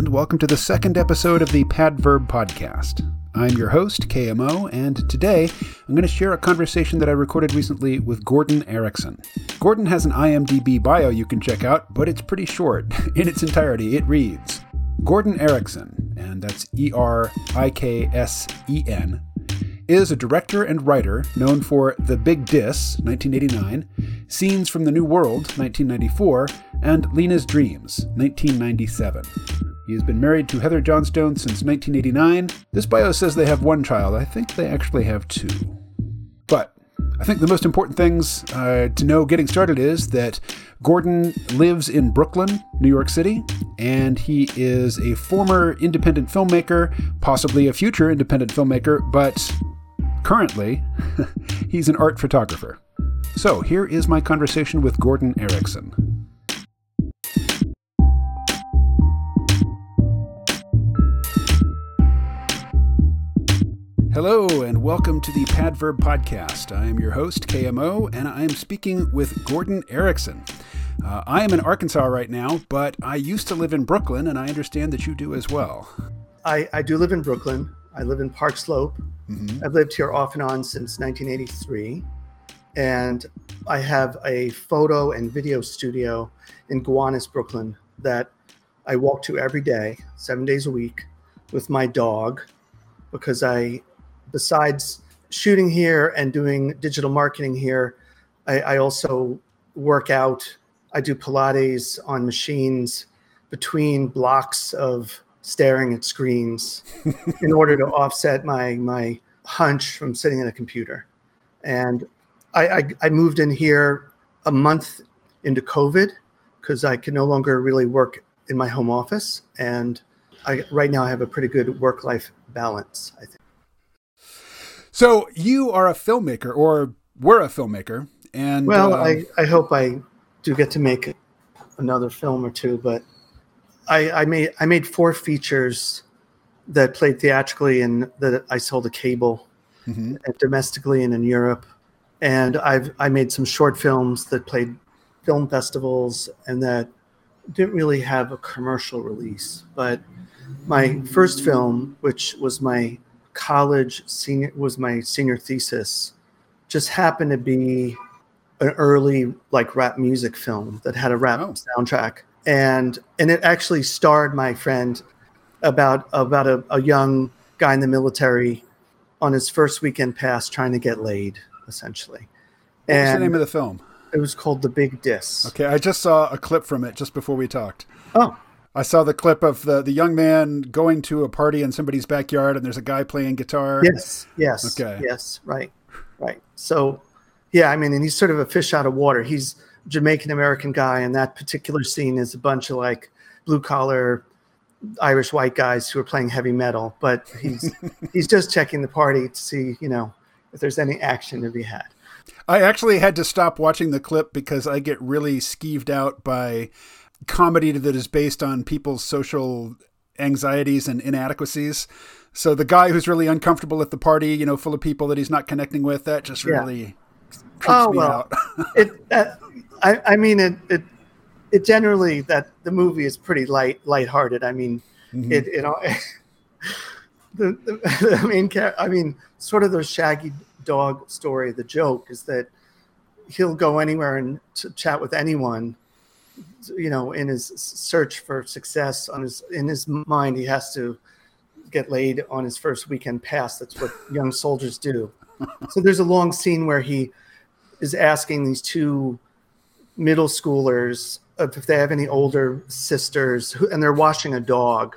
and welcome to the second episode of the Padverb Podcast. I'm your host, KMO, and today I'm going to share a conversation that I recorded recently with Gordon Eriksen. Gordon has an IMDb bio you can check out, but it's pretty short. In its entirety, it reads Gordon Eriksen, and that's E R I K S E N, is a director and writer known for The Big Dis, 1989, Scenes from the New World, 1994, and Lena's Dreams, 1997. He has been married to Heather Johnstone since 1989. This bio says they have one child. I think they actually have two. But I think the most important things uh, to know getting started is that Gordon lives in Brooklyn, New York City, and he is a former independent filmmaker, possibly a future independent filmmaker, but currently he's an art photographer. So here is my conversation with Gordon Eriksen. Hello, and welcome to the Padverb Podcast. I am your host, KMO, and I am speaking with Gordon Eriksen. Uh, I am in Arkansas right now, but I used to live in Brooklyn, and I understand that you do as well. I, I do live in Brooklyn. I live in Park Slope. Mm-hmm. I've lived here off and on since 1983. And I have a photo and video studio in Gowanus, Brooklyn that I walk to every day, seven days a week, with my dog because I besides shooting here and doing digital marketing here, I, I also work out. I do Pilates on machines between blocks of staring at screens in order to offset my my hunch from sitting at a computer. And I, I, I moved in here a month into COVID because I can no longer really work in my home office. And I right now I have a pretty good work life balance, I think. So you are a filmmaker, or were a filmmaker, and well, uh, I, I hope I do get to make another film or two, but I, I made I made four features that played theatrically and that I sold a cable mm-hmm. domestically and in Europe, and I've I made some short films that played film festivals and that didn't really have a commercial release, but my first film, which was my college senior was my senior thesis just happened to be an early like rap music film that had a rap oh. soundtrack. And and it actually starred my friend about about a, a young guy in the military on his first weekend pass trying to get laid essentially. What and was the name of the film? it was called the big dis. Okay i just saw a clip from it just before we talked. Oh I saw the clip of the, the young man going to a party in somebody's backyard and there's a guy playing guitar. Yes, yes. Okay. Yes, right, right. So, yeah, I mean, and he's sort of a fish out of water. He's Jamaican American guy, and that particular scene is a bunch of like blue collar Irish white guys who are playing heavy metal, but he's he's just checking the party to see, you know, if there's any action to be had. I actually had to stop watching the clip because I get really skeeved out by comedy that is based on people's social anxieties and inadequacies. So the guy who's really uncomfortable at the party, you know, full of people that he's not connecting with, that just really yeah. creeps oh, me well, out. it, uh, I, I mean, it, it, it generally that the movie is pretty light, lighthearted. I mean, mm-hmm. it, you know, the, the, the main character. I mean, sort of the Shaggy dog story. The joke is that he'll go anywhere and chat with anyone you know, in his search for success on his in his mind, he has to get laid on his first weekend pass. That's what young soldiers do. So there's a long scene where he is asking these two middle schoolers if they have any older sisters, and they're washing a dog.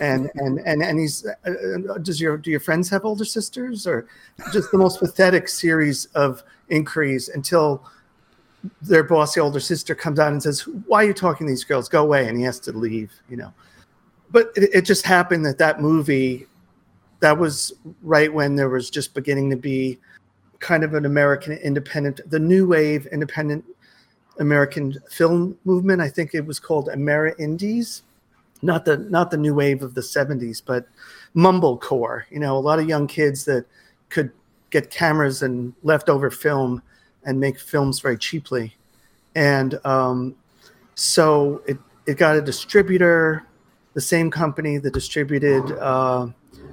and and and and he's uh, uh, does your do your friends have older sisters or just the most pathetic series of inquiries until their bossy older sister comes out and says, "Why are you talking to these girls? Go away!" And he has to leave. You know, but it, it just happened that that movie, that was right when there was just beginning to be kind of an American independent, the new wave independent American film movement. I think it was called Ameri Indies, not the not the new wave of the '70s, but mumblecore. You know, a lot of young kids that could get cameras and leftover film and make films very cheaply. And um, so it, it got a distributor. the same company that distributed uh,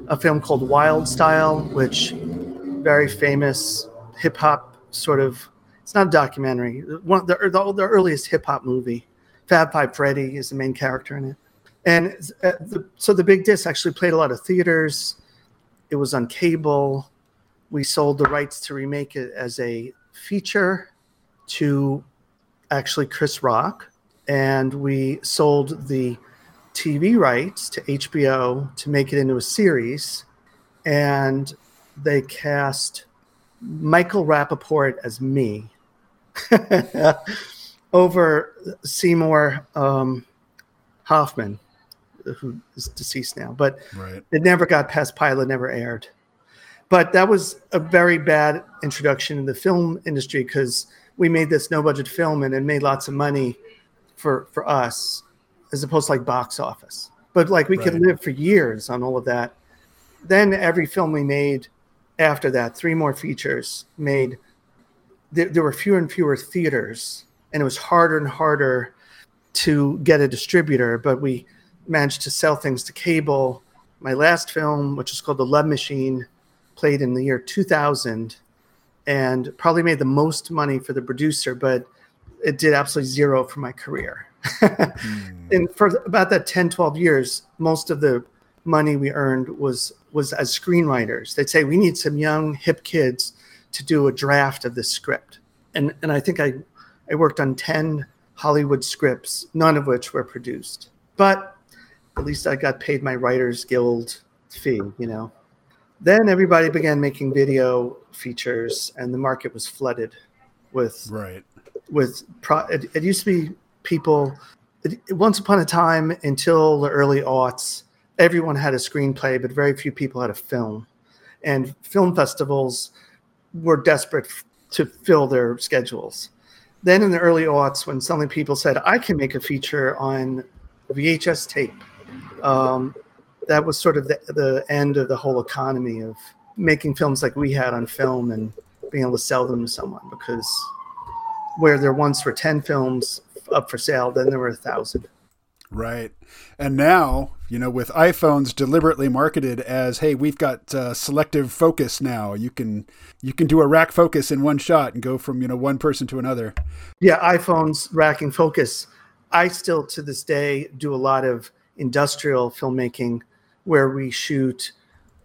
a film called Wild Style, which very famous hip hop sort of. It's not a documentary. One the, the, the earliest hip hop movie. Fab Five Freddy is the main character in it, and uh, the, so the Big Dis actually played a lot of theaters. It was on cable. We sold the rights to remake it as a feature to actually Chris Rock, and we sold the TV rights to HBO to make it into a series, and they cast Michael Rapaport as me over Seymour um, Hoffman, who is deceased now, but right. it never got past pilot, never aired. But that was a very bad introduction in the film industry because we made this no budget film and it made lots of money for for us as opposed to like box office. But like we right. could live for years on all of that. Then every film we made after that, three more features made. There, there were fewer and fewer theaters, and it was harder and harder to get a distributor. But we managed to sell things to cable. My last film, which is called The Love Machine, played in the year 2000 and probably made the most money for the producer, but it did absolutely zero for my career. mm. And for about that 10, 12 years, most of the money we earned was was as screenwriters. They'd say, we need some young, hip kids to do a draft of this script. And and I think I I worked on 10 Hollywood scripts, none of which were produced. But at least I got paid my Writers Guild fee, you know. Then everybody began making video features, and the market was flooded with right with pro. It, it used to be people. It, once upon a time, until the early aughts, everyone had a screenplay, but very few people had a film, and film festivals were desperate f- to fill their schedules. Then in the early aughts, when suddenly people said, "I can make a feature on VHS tape," um, that was sort of the, the end of the whole economy of making films like we had on film and being able to sell them to someone because where there once were 10 films up for sale then there were a thousand. Right. And now you know with iphones deliberately marketed as hey we've got uh, selective focus now. You can you can do a rack focus in one shot and go from you know one person to another. Yeah iphones racking focus. I still to this day do a lot of industrial filmmaking where we shoot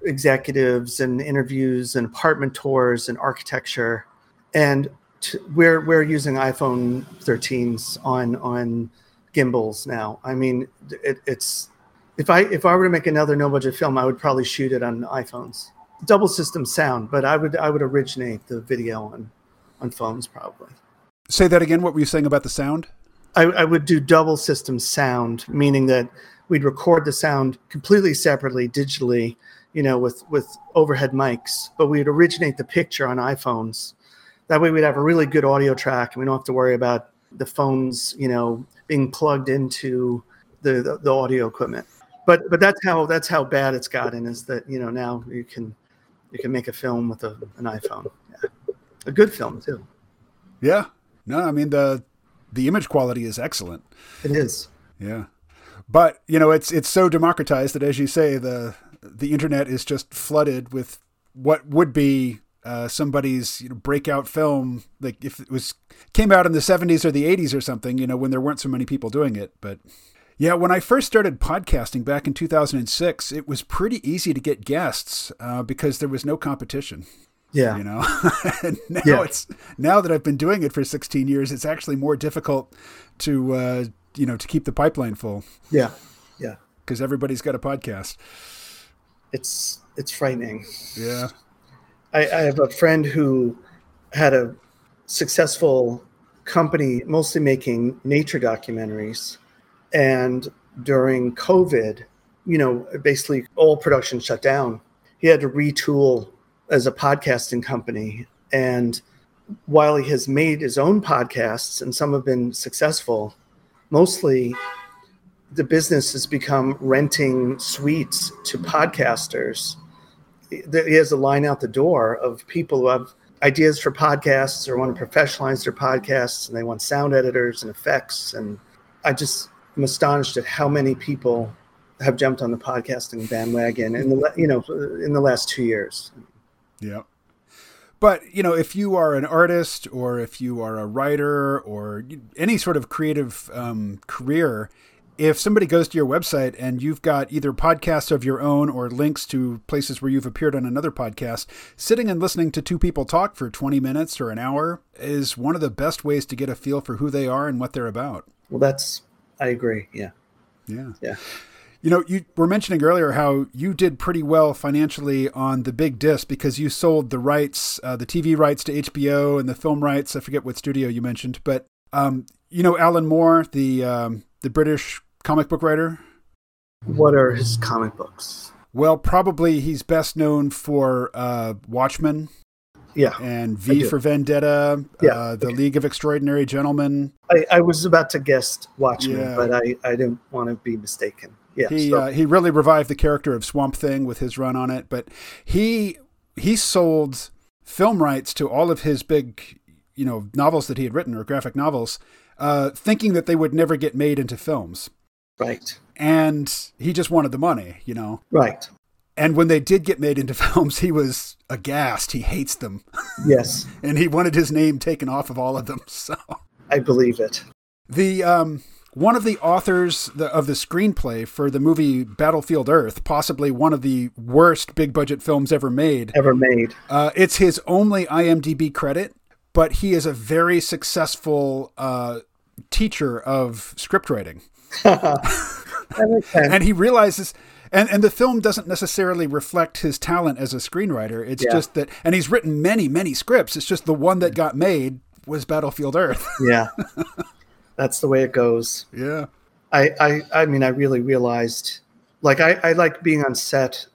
executives and interviews and apartment tours and architecture. And t- we're we're using iphone 13s on on gimbals now. I mean it, it's if i if i were to make another no budget film i would probably shoot it on iphones. Double system sound but i would i would originate the video on on phones probably. Say that again. What were you saying about the sound I, I would do double system sound meaning that we'd record the sound completely separately digitally, you know, with with overhead mics, but we'd originate the picture on iPhones. That way, we'd have a really good audio track, and we don't have to worry about the phones, you know, being plugged into the, the, the audio equipment. But but that's how that's how bad it's gotten. Is that you know now you can you can make a film with a, an iPhone, yeah. a good film too. Yeah, no, I mean the the image quality is excellent. It is. Yeah but you know it's it's so democratized that as you say the the internet is just flooded with what would be uh, somebody's you know, breakout film like if it was came out in the 70s or the 80s or something you know when there weren't so many people doing it but yeah when i first started podcasting back in 2006 it was pretty easy to get guests uh, because there was no competition yeah you know now yeah. it's now that i've been doing it for 16 years it's actually more difficult to uh, you know to keep the pipeline full. Yeah, yeah. Because everybody's got a podcast. It's it's frightening. Yeah. I, I have a friend who had a successful company, mostly making nature documentaries, and during COVID, you know, basically all production shut down. He had to retool as a podcasting company. And while he has made his own podcasts and some have been successful, mostly the business has become renting suites to podcasters. He has a line out the door of people who have ideas for podcasts or want to professionalize their podcasts and they want sound editors and effects. And I just am astonished at how many people have jumped on the podcasting bandwagon in the you know in the last two years. Yeah. But, you know, if you are an artist or if you are a writer or any sort of creative um, career, if somebody goes to your website and you've got either podcasts of your own or links to places where you've appeared on another podcast, sitting and listening to two people talk for 20 minutes or an hour is one of the best ways to get a feel for who they are and what they're about. Well, that's, I agree. Yeah. Yeah. Yeah. You know, you were mentioning earlier how you did pretty well financially on the big dis because you sold the rights, uh, the TV rights to HBO and the film rights. I forget what studio you mentioned, but um, you know Alan Moore, the um, the British comic book writer. What are his comic books? Well, probably he's best known for uh, Watchmen. Yeah. And V for Vendetta, yeah. Uh, the okay. League of Extraordinary Gentlemen. I, I, was about to guess Watchmen, yeah. but I, I didn't want to be mistaken yeah, he so. uh, he really revived the character of Swamp Thing with his run on it. But he he sold film rights to all of his big you know novels that he had written or graphic novels, uh, thinking that they would never get made into films. Right. And he just wanted the money, you know. Right. And when they did get made into films, he was aghast. He hates them. Yes. and he wanted his name taken off of all of them. So I believe it. The um one of the authors of the screenplay for the movie Battlefield Earth, possibly one of the worst big budget films ever made. Ever made. Uh, it's his only IMDb credit, but he is a very successful uh, teacher of script writing. and he realizes. And, and the film doesn't necessarily reflect his talent as a screenwriter. It's yeah. just that, and he's written many, many scripts. It's just the one that got made was Battlefield Earth. yeah. that's the way it goes. Yeah. I, I, I mean, I really realized, like, I, I like being on set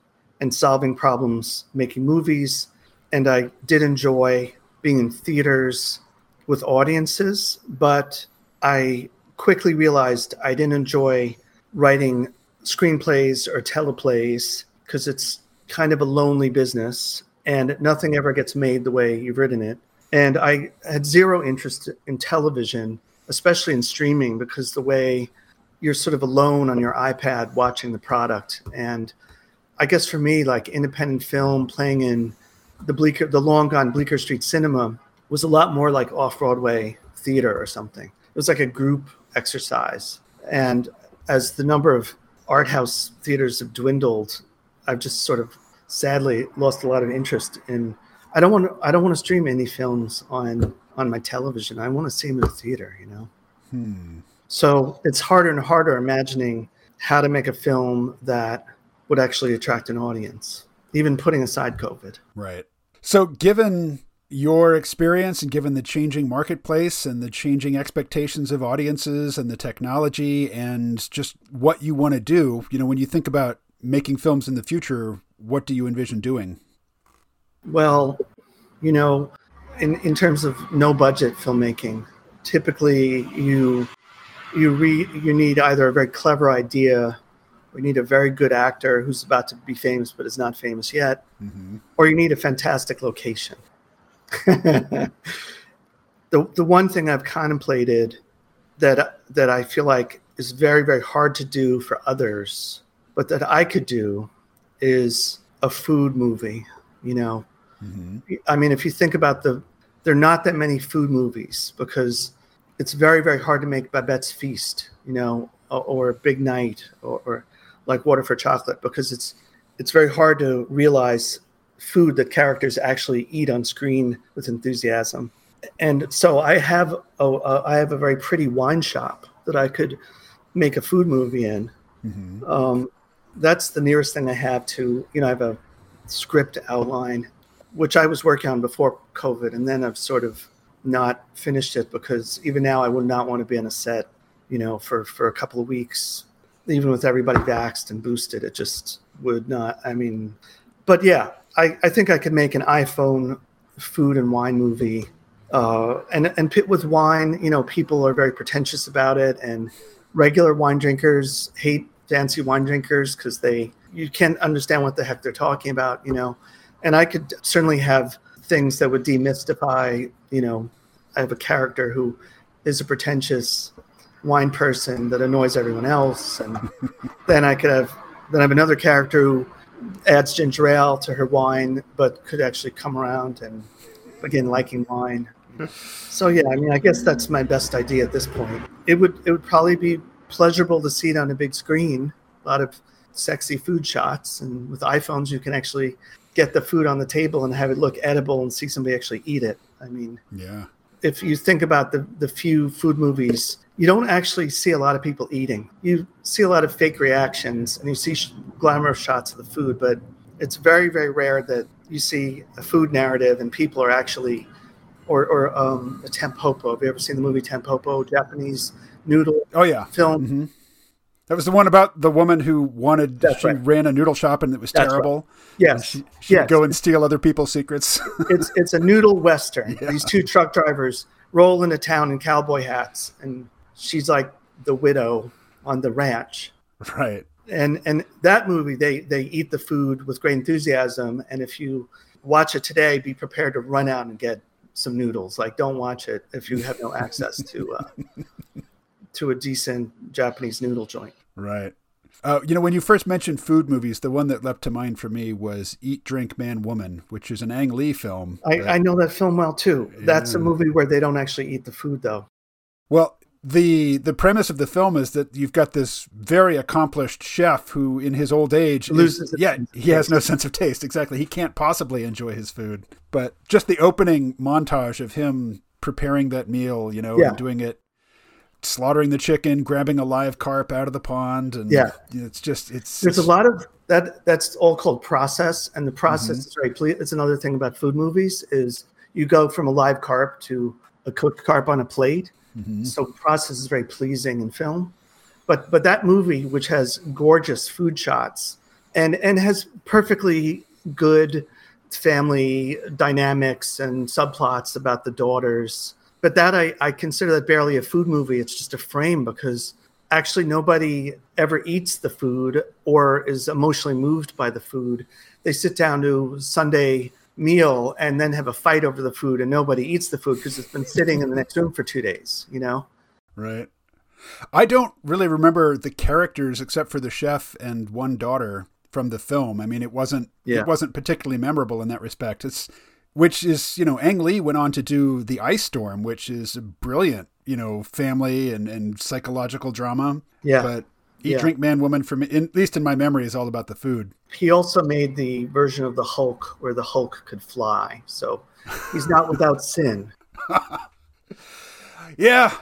and solving problems, making movies, and I did enjoy being in theaters with audiences, but I quickly realized I didn't enjoy writing screenplays or teleplays because it's kind of a lonely business and nothing ever gets made the way you've written it. And I had zero interest in television especially in streaming, because the way you're sort of alone on your iPad watching the product. And I guess for me, like independent film playing in the Bleecker, the long gone Bleecker Street Cinema was a lot more like off Broadway theater or something. It was like a group exercise. And as the number of art house theaters have dwindled, I've just sort of sadly lost a lot of interest in. I don't want to. I don't want to stream any films on on my television. I want to see them in the theater, you know? Hmm. So it's harder and harder imagining how to make a film that would actually attract an audience, even putting aside COVID. Right. So, given your experience and given the changing marketplace and the changing expectations of audiences and the technology and just what you want to do, you know, when you think about making films in the future, what do you envision doing? Well, you know, in, in terms of no budget filmmaking, typically you you read you need either a very clever idea or you need a very good actor who's about to be famous but is not famous yet, mm-hmm. or you need a fantastic location. the the one thing I've contemplated that that I feel like is very very hard to do for others, but that I could do is a food movie. You know, Mm-hmm. I mean, if you think about the, there are not that many food movies because it's very, very hard to make Babette's Feast, you know, or, or Big Night, or, or, like Water for Chocolate, because it's it's very hard to realize food that characters actually eat on screen with enthusiasm. And so I have a, a I have a very pretty wine shop that I could make a food movie in. Mm-hmm. Um, that's the nearest thing I have to, you know, I have a script outline which I was working on before COVID, and then I've sort of not finished it because even now I would not want to be on a set, you know, for for a couple of weeks, even with everybody vaxxed and boosted. It just would not. I mean, but yeah, I I think I could make an iPhone food and wine movie, uh, and and pit with wine. You know, people are very pretentious about it, and regular wine drinkers hate fancy wine drinkers because they you can't understand what the heck they're talking about. You know and I could certainly have things that would demystify. You know, I have a character who is a pretentious wine person that annoys everyone else, and then I could have then I have another character who adds ginger ale to her wine, but could actually come around and begin liking wine. So yeah, I mean, I guess that's my best idea at this point. It would it would probably be pleasurable to see it on a big screen, a lot of sexy food shots, and with iPhones you can actually get the food on the table and have it look edible and see somebody actually eat it. I mean, yeah. If you think about the the few food movies, you don't actually see a lot of people eating. You see a lot of fake reactions and you see sh- glamorous shots of the food, but it's very very rare that you see a food narrative and people are actually or or um, a Tampopo. Have you ever seen the movie Tampopo? Japanese noodle. Oh yeah, film. Mm-hmm. That was the one about the woman who wanted. That's she right. ran a noodle shop and it was That's terrible. Yes, She, she'd yes. go and steal other people's secrets. it's it's a noodle western. Yeah. These two truck drivers roll into town in cowboy hats, and she's like the widow on the ranch. right. And and that movie, they they eat the food with great enthusiasm. And if you watch it today, be prepared to run out and get some noodles. Like, don't watch it if you have no access to uh, to a decent Japanese noodle joint. Right. Uh, you know, when you first mentioned food movies, the one that leapt to mind for me was Eat, Drink, Man, Woman, which is an Ang Lee film. I, that- I know that film well too. That's a movie where they don't actually eat the food though. Well, the the premise of the film is that you've got this very accomplished chef who, in his old age, Loses his yeah, he has no sense of taste. Exactly, he can't possibly enjoy his food. But just the opening montage of him preparing that meal, you know, Yeah. and doing it, slaughtering the chicken, grabbing a live carp out of the pond, and Yeah. it's just it's There's a lot of that. That's all called process, and the process Mm-hmm. is very. Ple- it's another thing about food movies is you go from a live carp to a cooked carp on a plate. Mhm. So process is very pleasing in film. But but that movie, which has gorgeous food shots and and has perfectly good family dynamics and subplots about the daughters. But that I, I consider that barely a food movie. It's just a frame because actually nobody ever eats the food or is emotionally moved by the food. They sit down to Sunday meal and then have a fight over the food and nobody eats the food because it's been sitting in the next room for two days, you know? Right. I don't really remember the characters except for the chef and one daughter from the film. I mean, it wasn't Yeah. it wasn't particularly memorable in that respect. It's which is, you know, Ang Lee went on to do The Ice Storm, which is a brilliant, you know, family and, and psychological drama. Yeah. But Eat, Yeah. Drink, Man, Woman, for me, in, at least in my memory, is all about the food. He also made the version of the Hulk where the Hulk could fly. So he's not without sin. Yeah,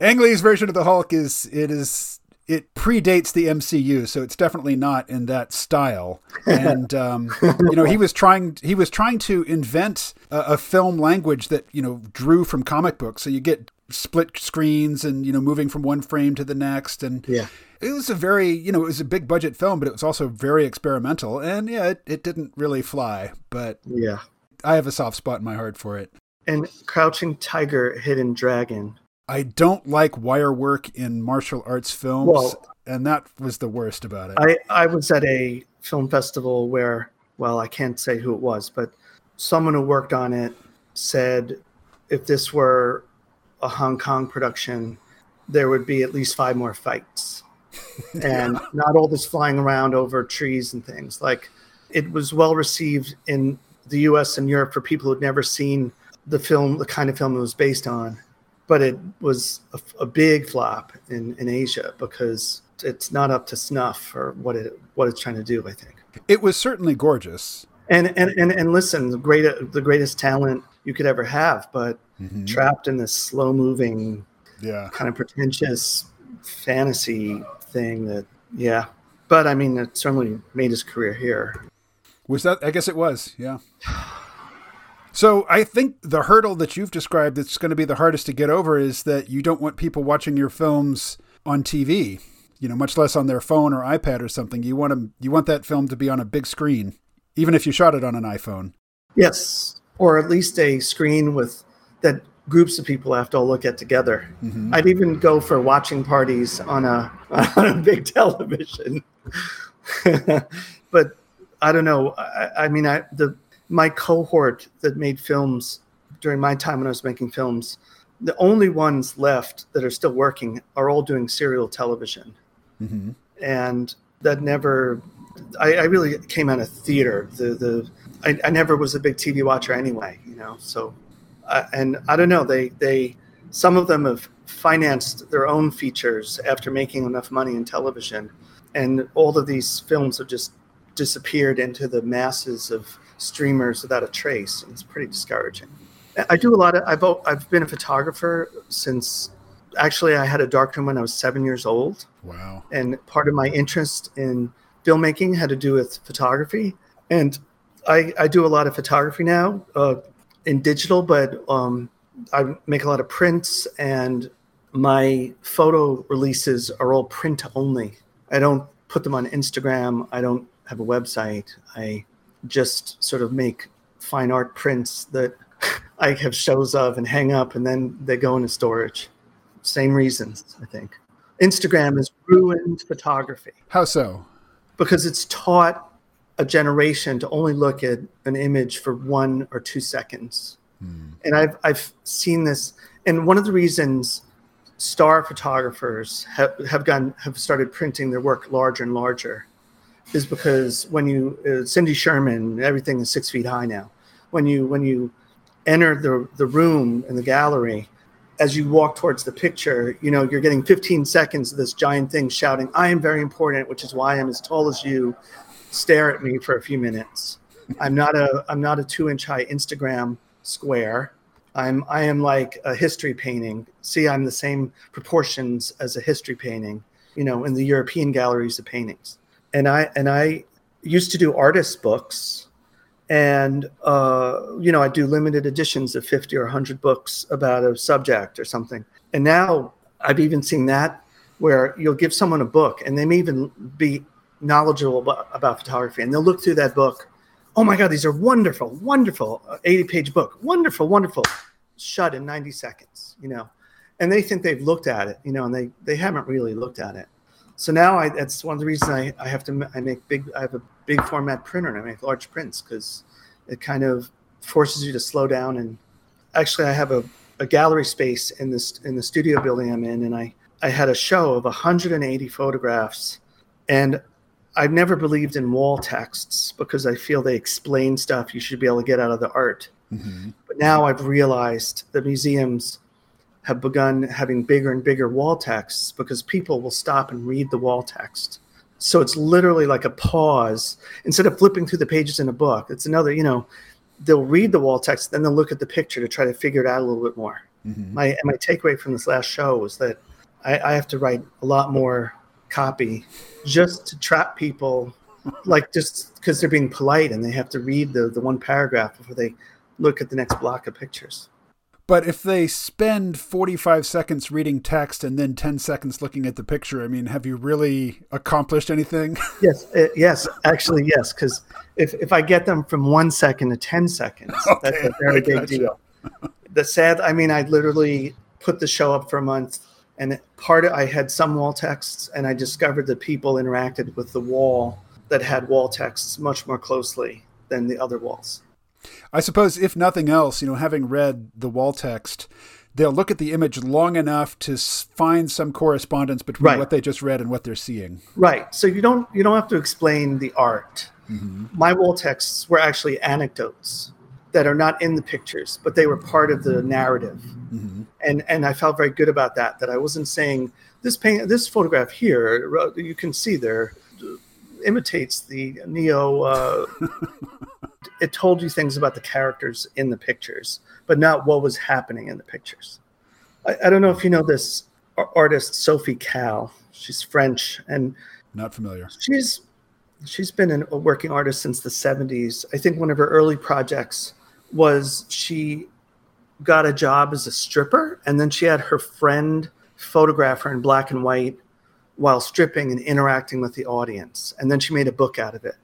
Ang Lee's version of the Hulk is it is it predates the MCU, so it's definitely not in that style. And um, you know, he was trying he was trying to invent a, a film language that you know drew from comic books. So you get split screens and you know moving from one frame to the next and Yeah. it was a very you know it was a big budget film but it was also very experimental and yeah it, it didn't really fly but Yeah. i have a soft spot in my heart for it And Crouching Tiger, Hidden Dragon. I don't like wire work in martial arts films, Well- and that was the worst about it. I, I was at a film festival where, well, I can't say who it was, but someone who worked on it said if this were a Hong Kong production, there would be at least five more fights. and not all this flying around over trees and things. Like it was well received in the US and Europe for people who'd never seen the film, the kind of film it was based on. But it was a, a big flop in, in Asia because it's not up to snuff for what it what it's trying to do, I think. it was certainly gorgeous. And and and, and listen, the great the greatest talent you could ever have, but Mhm. trapped in this slow moving Yeah, kind of pretentious fantasy thing that yeah but i mean it certainly made his career here was that? I guess it was. Yeah. So I think the hurdle that you've described that's going to be the hardest to get over is that you don't want people watching your films on TV. You know, much less on their phone or iPad or something. You want them, you want that film to be on a big screen, even if you shot it on an iPhone. yes or at least a screen with that groups of people have to all look at together Mhm. i'd even go for watching parties on a on a big television but i don't know I, I mean i the my cohort that made films during my time when i was making films the only ones left that are still working are all doing serial television. Mm-hmm. And that never, I, I, really came out of theater. The, the, I, I, never was a big TV watcher anyway, you know, so, uh, and I don't know, they, they, some of them have financed their own features after making enough money in television. And all of these films have just disappeared into the masses of streamers without a trace. And it's pretty discouraging. I do a lot of. I've I've been a photographer since. Actually, I had a darkroom when I was seven years old. Wow! And part of my interest in filmmaking had to do with photography, and I I do a lot of photography now uh, in digital, but um, I make a lot of prints, and my photo releases are all print only. I don't put them on Instagram. I don't have a website. I just sort of make fine art prints that I have shows of and hang up, and then they go into storage. Same reasons, I think. Instagram has ruined photography. How so? Because it's taught a generation to only look at an image for one or two seconds. Hmm. And I've, I've seen this. And one of the reasons star photographers have, have gone have started printing their work larger and larger is because when you uh, Cindy Sherman everything is six feet high now when you when you enter the, the room in the gallery, as you walk towards the picture, you know, you're getting 15 seconds of this giant thing shouting, I am very important, which is why I'm as tall as you. Stare at me for a few minutes. I'm not a I'm not a two inch high Instagram square. I'm I am like a history painting. See, I'm the same proportions as a history painting, you know, in the European galleries of paintings. And I and I used to do artist books and uh, you know i do limited editions of 50 or 100 books about a subject or something. And now i've even seen that where you'll give someone a book and they may even be knowledgeable about, about photography and they'll look through that book. Oh my god these are wonderful wonderful 80 page book. Wonderful wonderful. Shut in 90 seconds you know. And they think they've looked at it you know and they they haven't really looked at it so now I, that's one of the reasons I, I have to I make big I have a big format printer and I make large prints because it kind of forces you to slow down and actually I have a, a gallery space in this in the studio building I'm in and I I had a show of 180 photographs and I've never believed in wall texts because I feel they explain stuff you should be able to get out of the art. Mm-hmm. But now I've realized that museums have begun having bigger and bigger wall texts because people will stop and read the wall text. So it's literally like a pause instead of flipping through the pages in a book. It's another, you know, they'll read the wall text, then they'll look at the picture to try to figure it out a little bit more. Mm-hmm. My my takeaway from this last show was that I, I have to write a lot more copy just to trap people, like just because they're being polite and they have to read the the one paragraph before they look at the next block of pictures. But if they spend 45 seconds reading text and then 10 seconds looking at the picture, I mean, have you really accomplished anything? Yes, uh, yes, actually, yes. Because if, if I get them from one second to 10 seconds, okay, that's a very big deal. The sad, I mean, I literally put the show up for a month and part of, I had some wall texts and I discovered that people interacted with the wall that had wall texts much more closely than the other walls. I suppose, if nothing else, you know, having read the wall text, they'll look at the image long enough to find some correspondence between right. what they just read and what they're seeing. Right. So you don't you don't have to explain the art. Mm-hmm. My wall texts were actually anecdotes that are not in the pictures, but they were part of the narrative. Mm-hmm. And and I felt very good about that. That I wasn't saying this paint, this photograph here. You can see there imitates the neo. Uh, it told you things about the characters in the pictures, but not what was happening in the pictures. I, I don't know if you know this artist Sophie Calle. She's French and not familiar. She's she's been an, a working artist since the 70s. I think one of her early projects was she got a job as a stripper and then she had her friend photograph her in black and white while stripping and interacting with the audience. And then she made a book out of it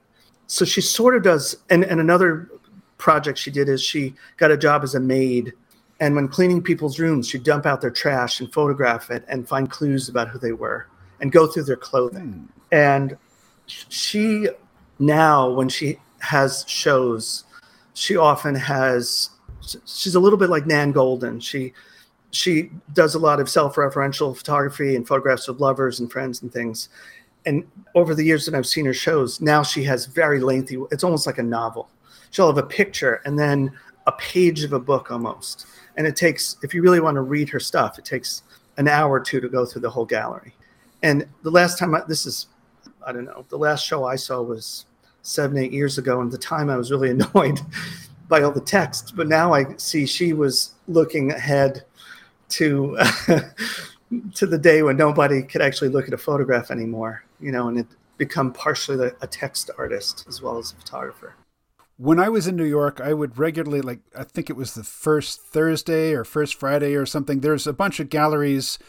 so she sort of does and, and another project she did is she got a job as a maid and when cleaning people's rooms she'd dump out their trash and photograph it and find clues about who they were and go through their clothing mm. and she now when she has shows she often has she's a little bit like Nan Goldin. she she does a lot of self-referential photography and photographs of lovers and friends and things. And over the years that I've seen her shows, now she has very lengthy. It's almost like a novel. She'll have a picture and then a page of a book almost. And it takes, if you really want to read her stuff, it takes an hour or two to go through the whole gallery. And the last time I, this is, I don't know, the last show I saw was seven, eight years ago. And the time I was really annoyed by all the text. But now I see she was looking ahead to to the day when nobody could actually look at a photograph anymore, you know, and it become partially a text artist as well as a photographer. When I was in New York, I would regularly like I think it was the first Thursday or first Friday or something. There's a bunch of galleries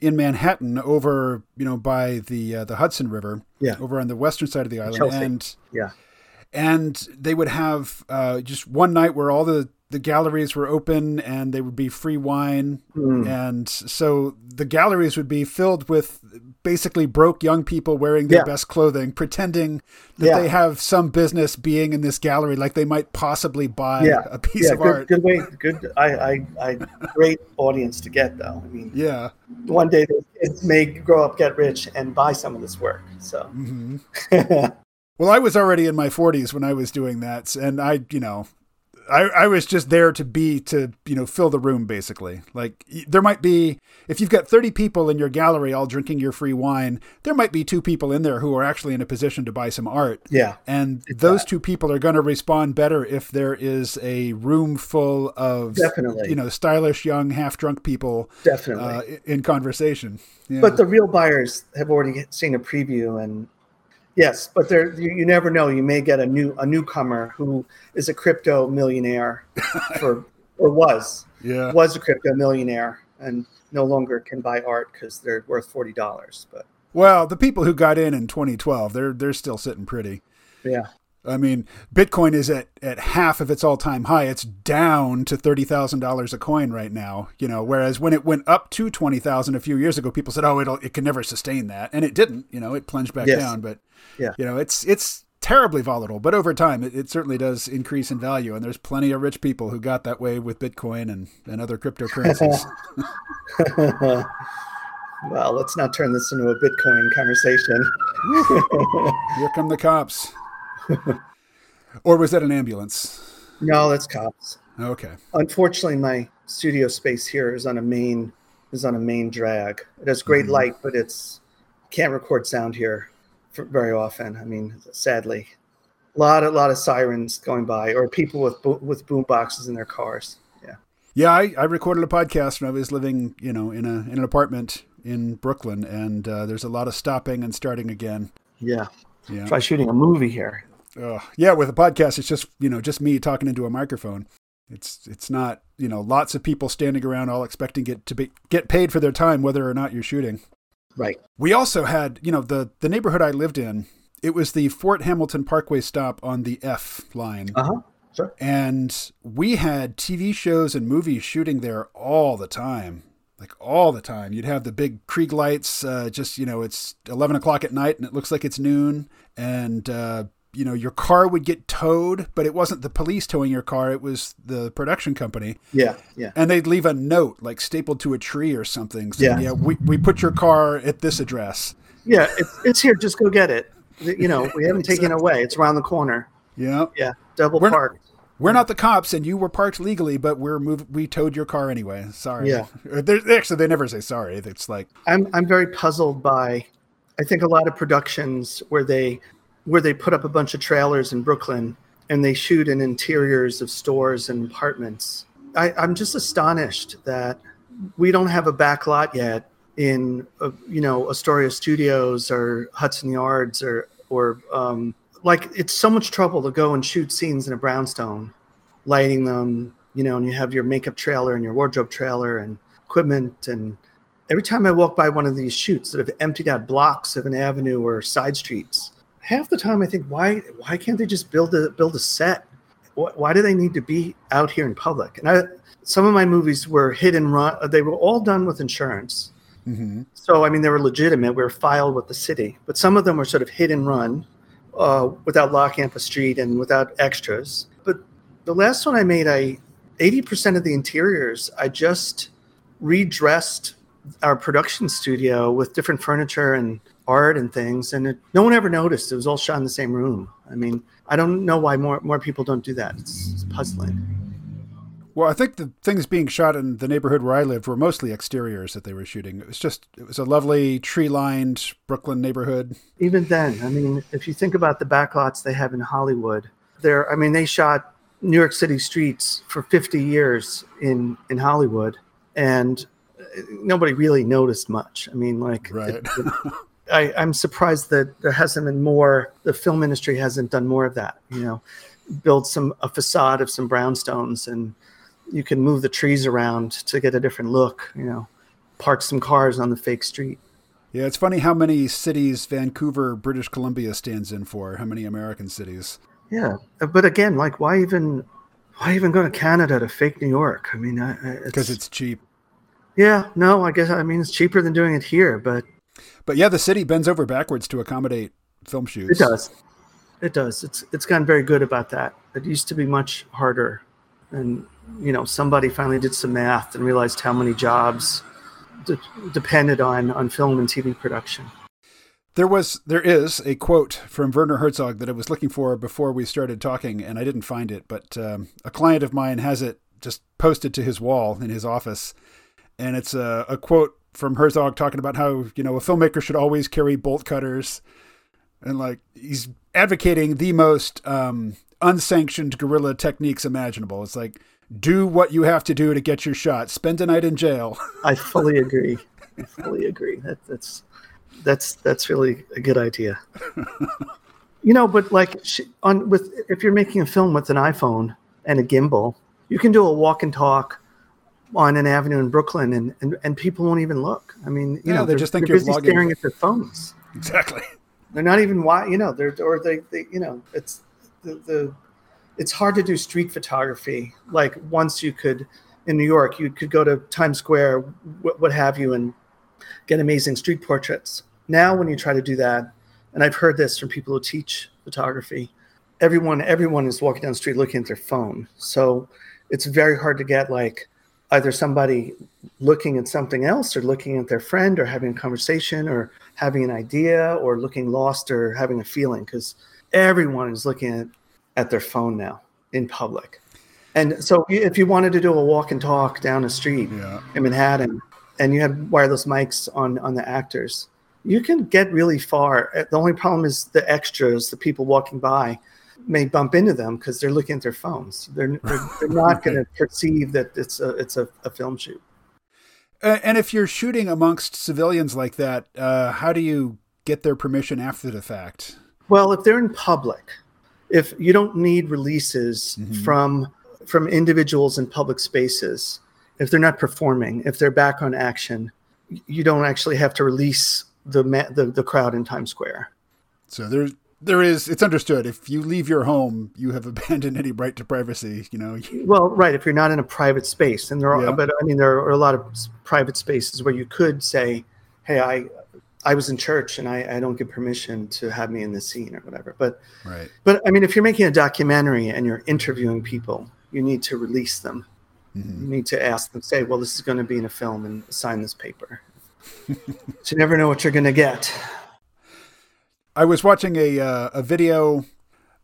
in Manhattan over, you know, by the uh, the Hudson River, yeah, over on the western side of the island, Chelsea. and yeah, and they would have uh, just one night where all the the galleries were open and they would be free wine. Mm. And so the galleries would be filled with basically broke young people wearing their yeah. best clothing, pretending that yeah. they have some business being in this gallery, like they might possibly buy yeah. a piece of good, art. Good way, good. I, I, I, great audience to get though. I mean, yeah. One day kids may grow up, get rich, and buy some of this work. So. Mm-hmm. well, I was already in my 40s when I was doing that, and I, you know, I, I was just there to be to you know fill the room basically. Like there might be if you've got 30 people in your gallery all drinking your free wine there might be two people in there who are actually in a position to buy some art. Yeah. And those that. two people are going to respond better if there is a room full of definitely. you know stylish young half drunk people definitely. uh, in conversation. Yeah. but the real buyers have already seen a preview and Yes, but there you, you, never know. You may get a new a newcomer who is a crypto millionaire, for or was yeah was a crypto millionaire and no longer can buy art because they're worth forty dollars. But well, the people who got in in 2012, they're they're still sitting pretty. Yeah. I mean, Bitcoin is at, at half of its all time high. It's down to thirty thousand dollars a coin right now. You know, whereas when it went up to twenty thousand a few years ago, people said, "Oh, it'll it can never sustain that," and it didn't. You know, it plunged back yes. down. But yeah, you know, it's it's terribly volatile. But over time, it, it certainly does increase in value. And there's plenty of rich people who got that way with Bitcoin and and other cryptocurrencies. well, let's not turn this into a Bitcoin conversation. Here come the cops. or was that an ambulance? No, that's cops. Okay. Unfortunately, my studio space here is on a main is on a main drag. It has great mm-hmm. light, but it's can't record sound here very often. I mean, sadly, a lot a lot of sirens going by, or people with bo- with boom boxes in their cars. Yeah. Yeah, I, I recorded a podcast when I was living, you know, in a in an apartment in Brooklyn, and uh, there's a lot of stopping and starting again. Yeah. Yeah. Try shooting a movie here. Uh, yeah, with a podcast, it's just you know just me talking into a microphone. It's it's not you know lots of people standing around all expecting get to be get paid for their time whether or not you're shooting. Right. We also had you know the the neighborhood I lived in. It was the Fort Hamilton Parkway stop on the F line. Uh huh. Sure. And we had TV shows and movies shooting there all the time like all the time. You'd have the big Klieg lights, uh, just, you know, it's 11 o'clock at night and it looks like it's noon. And uh, you know your car would get towed but it wasn't the police towing your car it was the production company. Yeah yeah. And they'd leave a note like stapled to a tree or something saying, yeah. Yeah we, we put your car at this address. Yeah it's, it's here just go get it. You know we haven't taken it away it's around the corner. Yeah. Yeah double we're parked. not, we're not the cops and you were parked legally but we're moved we towed your car anyway. Sorry. Yeah. They're, actually they never say sorry it's like i'm i'm very puzzled by I think a lot of productions where they where they put up a bunch of trailers in Brooklyn and they shoot in interiors of stores and apartments. I, am just astonished that we don't have a back lot yet in, you know, Astoria Studios or Hudson Yards or, or um, like it's so much trouble to go and shoot scenes in a brownstone, lighting them, you know, and you have your makeup trailer and your wardrobe trailer and equipment. And every time I walk by one of these shoots that have emptied out blocks of an avenue or side streets, half the time I think why why can't they just build a build a set? Why, why do they need to be out here in public? And I some of my movies were hit and run. They were all done with insurance. Mm-hmm. So I mean they were legitimate. We were filed with the city, but some of them were sort of hit and run uh, without locking up a street and without extras. But the last one I made, I eighty percent of the interiors I just redressed our production studio with different furniture and art and things, and it, no one ever noticed. It was all shot in the same room. I mean, I don't know why more more people don't do that. It's, it's puzzling. Well, I think the things being shot in the neighborhood where I lived were mostly exteriors that they were shooting. It was just, it was a lovely tree lined Brooklyn neighborhood. Even then, I mean, if you think about the backlots they have in Hollywood, there, I mean, they shot New York City streets for 50 years in, in Hollywood, and nobody really noticed much. I mean, like, right. it, I, I'm surprised that there hasn't been more, the film industry hasn't done more of that, you know, build some, a facade of some brownstones and, you can move the trees around to get a different look, you know, park some cars on the fake street. Yeah, it's funny how many cities Vancouver, British Columbia stands in for, how many American cities. Yeah, but again, like why even why even go to Canada to fake New York? I mean, because it's, it's cheap. Yeah, no, I guess I mean it's cheaper than doing it here, but but yeah, the city bends over backwards to accommodate film shoots. It does. It does. It's it's gotten very good about that. It used to be much harder, and you know somebody finally did some math and realized how many jobs de- depended on on film and TV production. There was there is a quote from Werner Herzog that I was looking for before we started talking, and I didn't find it. But um, a client of mine has it just posted to his wall in his office, and it's a, a quote from Herzog talking about how you know a filmmaker should always carry bolt cutters, and like he's advocating the most um, unsanctioned guerrilla techniques imaginable. It's like do what you have to do to get your shot. Spend a night in jail. I fully agree. I fully agree. That, that's that's that's really a good idea. you know, but like on with if you're making a film with an iPhone and a gimbal, you can do a walk and talk on an avenue in Brooklyn, and and, and people won't even look. I mean, you yeah, know, they just think you're busy vlogging. staring at their phones. Exactly. They're not even why you know they're or they, they you know it's the the it's hard to do street photography. Like once you could in New York, you could go to Times Square, what, what have you, and get amazing street portraits. Now, when you try to do that, and I've heard this from people who teach photography, everyone everyone is walking down the street looking at their phone. So it's very hard to get like either somebody looking at something else or looking at their friend or having a conversation or having an idea or looking lost or having a feeling because everyone is looking at at their phone now in public. And so if you wanted to do a walk and talk down a street yeah. in Manhattan and you had wireless mics on, on the actors, you can get really far. Uh, the only problem is the extras, the people walking by may bump into them because they're looking at their phones. They're, they're, they're not going to perceive that it's a, it's a, a film shoot. And if you're shooting amongst civilians like that, uh, how do you get their permission after the fact? Well, if they're in public, if you don't need releases mm-hmm. from from individuals in public spaces if they're not performing if they're back on action you don't actually have to release the the, the crowd in times square so there's there is it's understood if you leave your home you have abandoned any right to privacy you know well right if you're not in a private space and there are yeah. but i mean there are a lot of private spaces where you could say hey i I was in church and I, I, don't get permission to have me in the scene or whatever. But right. But I mean, if you're making a documentary and you're interviewing people, you need to release them. Mm-hmm. You need to ask them, say, well, this is going to be in a film and sign this paper. so you never know what you're going to get. I was watching a uh, a video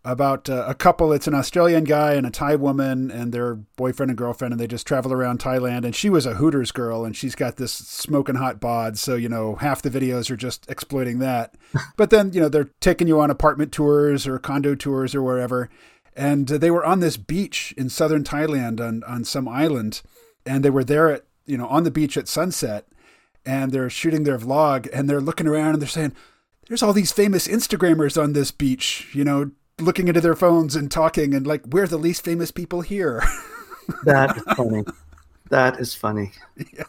about uh, a couple. It's an Australian guy and a Thai woman and their boyfriend and girlfriend, and they just travel around Thailand. And she was a Hooters girl, and she's got this smoking hot bod. So you know, half the videos are just exploiting that. but then you know, they're taking you on apartment tours or condo tours or wherever. And they were on this beach in southern Thailand on on some island, and they were there at you know on the beach at sunset, and they're shooting their vlog, and they're looking around and they're saying. There's all these famous Instagrammers on this beach, you know, looking into their phones and talking and like we're the least famous people here. That is funny. That is funny. Yeah.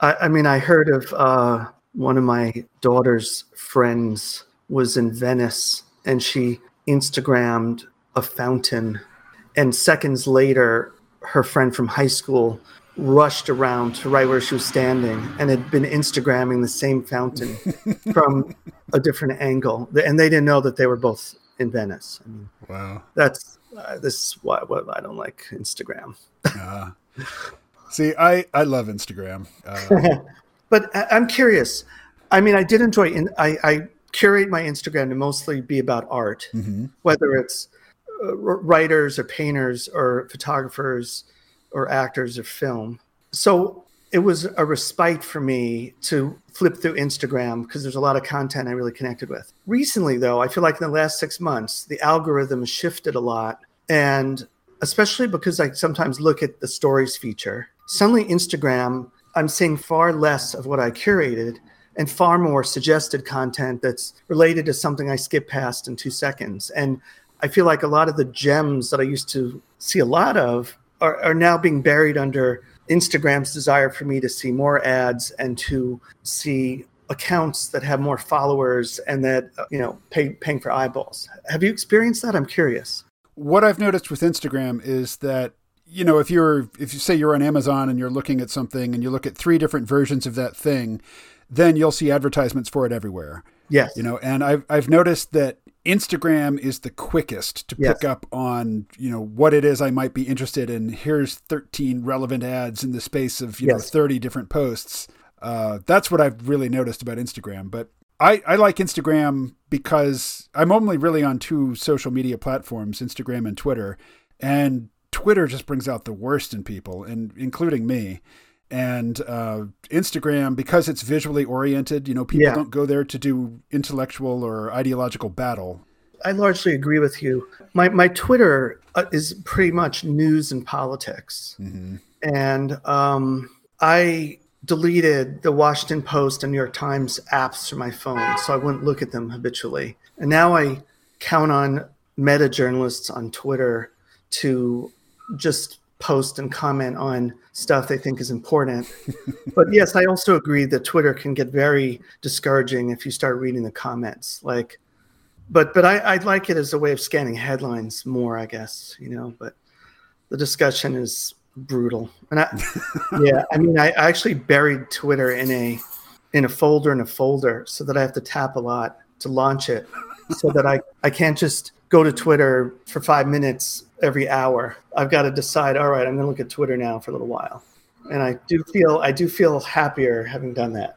I, I mean i heard of uh, one of my daughter's friends was in venice and she instagrammed a fountain and seconds later her friend from high school rushed around to right where she was standing and had been instagramming the same fountain from a different angle and they didn't know that they were both in Venice. I mean, wow, that's uh, this is why what I don't like Instagram. uh, See, I I love Instagram. Uh, but I'm curious. I mean, I did enjoy. In, I, I curate my Instagram to mostly be about art, mm-hmm. whether it's uh, writers or painters or photographers or actors or film. So it was a respite for me to flip through Instagram because there's a lot of content I really connected with. Recently, though, I feel like in the last six months, the algorithm shifted a lot. And especially because I sometimes look at the stories feature, suddenly Instagram, I'm seeing far less of what I curated and far more suggested content that's related to something I skip past in two seconds. And I feel like a lot of the gems that I used to see a lot of are, are now being buried under Instagram's desire for me to see more ads and to see accounts that have more followers and that uh, you know pay, paying for eyeballs. Have you experienced that? I'm curious. What I've noticed with Instagram is that you know if you're if you say you're on Amazon and you're looking at something and you look at three different versions of that thing, then you'll see advertisements for it everywhere. Yes. You know, and I've I've noticed that Instagram is the quickest to pick up on, you know, what it is I might be interested in. Here's 13 relevant ads in the space of, you yes. know, 30 different posts. Uh, that's what I've really noticed about Instagram. But I, I like Instagram because I'm only really on two social media platforms, Instagram and Twitter. And Twitter just brings out the worst in people, and including me and uh, Instagram because it's visually oriented. You know, people yeah. don't go there to do intellectual or ideological battle. I largely agree with you. My my Twitter uh, is pretty much news and politics, mm-hmm. and um, I deleted the Washington Post and New York Times apps from my phone, so I wouldn't look at them habitually. And now I count on meta journalists on Twitter to just post and comment on stuff they think is important. but yes, I also agree that Twitter can get very discouraging if you start reading the comments. Like, but but I, I like it as a way of scanning headlines more, I guess. You know, but the discussion is brutal. And I, yeah, I mean, I, I actually buried Twitter in a in a folder in a folder so that I have to tap a lot to launch it, so that I I can't just go to Twitter for five minutes every hour. I've got to decide. All right, I'm going to look at Twitter now for a little while, and I do feel I do feel happier having done that.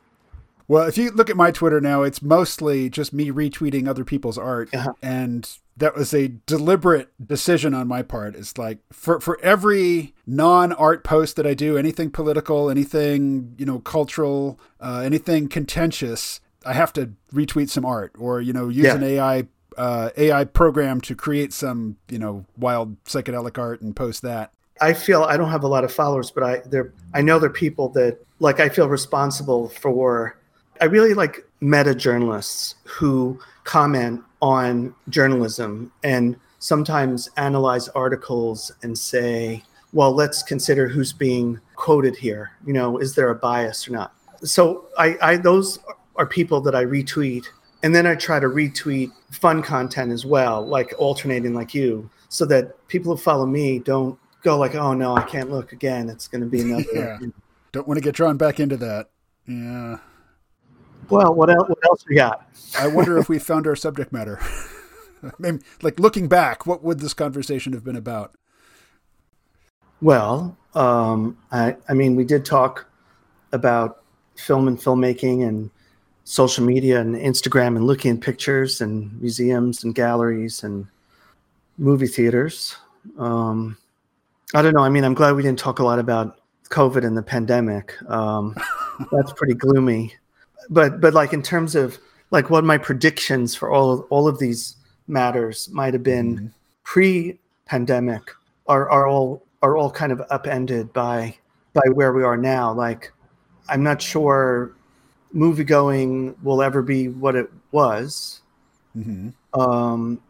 Well, if you look at my Twitter now, it's mostly just me retweeting other people's art, uh-huh. and that was a deliberate decision on my part. It's like for for every non-art post that I do, anything political, anything you know, cultural, uh, anything contentious, I have to retweet some art or you know use yeah. an AI uh, AI program to create some, you know, wild psychedelic art and post that. I feel I don't have a lot of followers, but I there I know there are people that like I feel responsible for. I really like meta journalists who comment on journalism and sometimes analyze articles and say, well, let's consider who's being quoted here. You know, is there a bias or not? So I, I those are people that I retweet and then I try to retweet fun content as well, like alternating like you, so that people who follow me don't go like, oh no, I can't look again. It's going to be another. yeah. Don't want to get drawn back into that. Yeah. Well, what else? What else we got? I wonder if we found our subject matter. I mean, like looking back, what would this conversation have been about? Well, um, I, I mean, we did talk about film and filmmaking and social media and Instagram and looking at pictures and museums and galleries and movie theaters. Um, I don't know. I mean, I'm glad we didn't talk a lot about COVID and the pandemic. Um, that's pretty gloomy. But but like in terms of like what my predictions for all of, all of these matters might have been mm-hmm. pre-pandemic are are all are all kind of upended by by where we are now. Like I'm not sure movie going will ever be what it was. Mm-hmm. Um,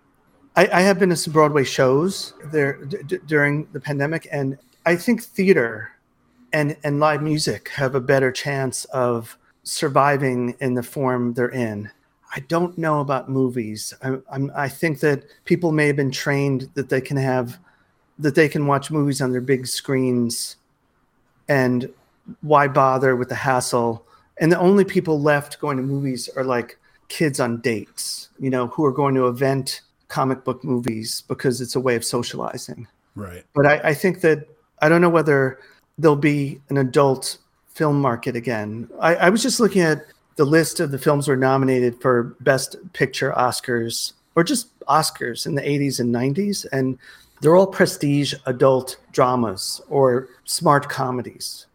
I, I, have been to some Broadway shows there d- during the pandemic, and I think theater and and live music have a better chance of surviving in the form they're in. I don't know about movies. I, I'm, I think that people may have been trained that they can have that they can watch movies on their big screens, and why bother with the hassle and the only people left going to movies are like kids on dates, you know, who are going to event comic book movies because it's a way of socializing. Right. But I, I think that I don't know whether there'll be an adult film market again. I, I was just looking at the list of the films were nominated for Best Picture Oscars or just Oscars in the 80s and 90s, and they're all prestige adult dramas or smart comedies.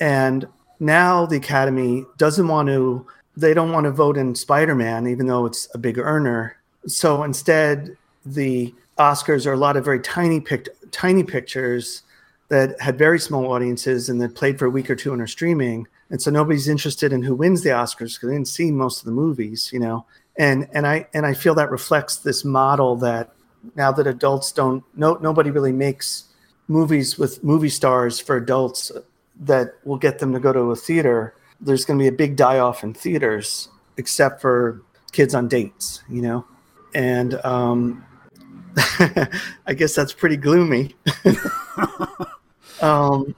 And now the Academy doesn't want to, they don't want to vote in Spider Man, even though it's a big earner. So instead, the Oscars are a lot of very tiny, picked, tiny pictures that had very small audiences and that played for a week or two and are streaming. And so nobody's interested in who wins the Oscars because they didn't see most of the movies, you know. And and I and I feel that reflects this model that now that adults don't no nobody really makes movies with movie stars for adults that will get them to go to a theater. There's going to be a big die off in theaters, except for kids on dates, you know. And um, I guess that's pretty gloomy. um,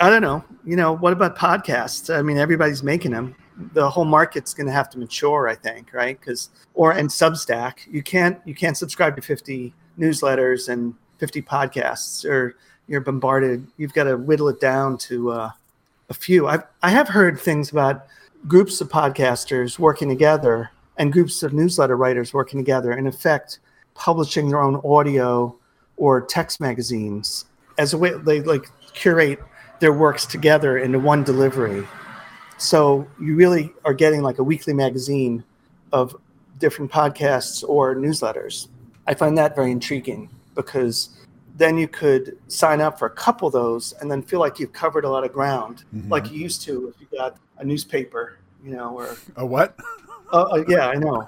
I don't know. You know, what about podcasts? I mean, everybody's making them. The whole market's going to have to mature, I think, right? Because or and Substack, you can't you can't subscribe to 50 newsletters and 50 podcasts, or you're bombarded. You've got to whittle it down to uh, a few. I I have heard things about groups of podcasters working together and groups of newsletter writers working together. In effect, publishing their own audio or text magazines as a way they like curate their works together into one delivery. So you really are getting like a weekly magazine of different podcasts or newsletters. I find that very intriguing because then you could sign up for a couple of those and then feel like you've covered a lot of ground, mm-hmm. like you used to if you got a newspaper, you know, or a what? Uh, uh, yeah, I know.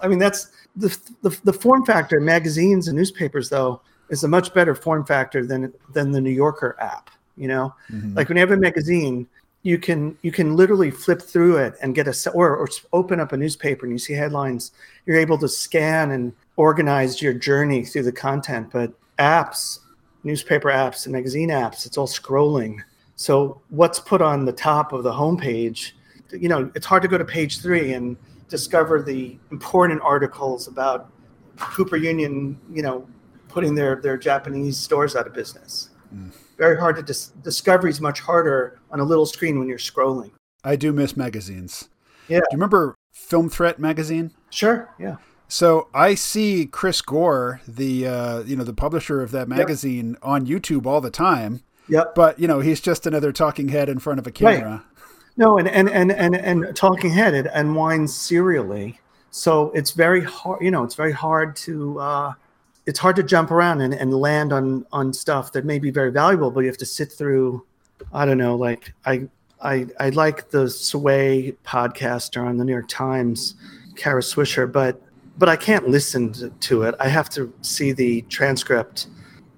I mean, that's the, the the form factor. Magazines and newspapers, though, is a much better form factor than than the New Yorker app. You know, mm-hmm. like when you have a magazine, you can you can literally flip through it and get a or, or open up a newspaper and you see headlines. You're able to scan and organize your journey through the content. But apps, newspaper apps, and magazine apps, it's all scrolling. So what's put on the top of the homepage? You know, it's hard to go to page three and discover the important articles about Cooper Union, you know, putting their their Japanese stores out of business. Mm. Very hard to dis- discovery is much harder on a little screen when you're scrolling. I do miss magazines. Yeah. Do you remember Film Threat magazine? Sure. Yeah. So I see Chris Gore, the uh, you know the publisher of that magazine, yep. on YouTube all the time. Yep. But you know he's just another talking head in front of a camera. Right. No, and and and and, and talking headed and whines serially. So it's very hard. You know, it's very hard to. Uh, it's hard to jump around and, and land on on stuff that may be very valuable, but you have to sit through. I don't know. Like I I I like the Sway podcaster on the New York Times, Kara Swisher, but but I can't listen to, it. I have to see the transcript,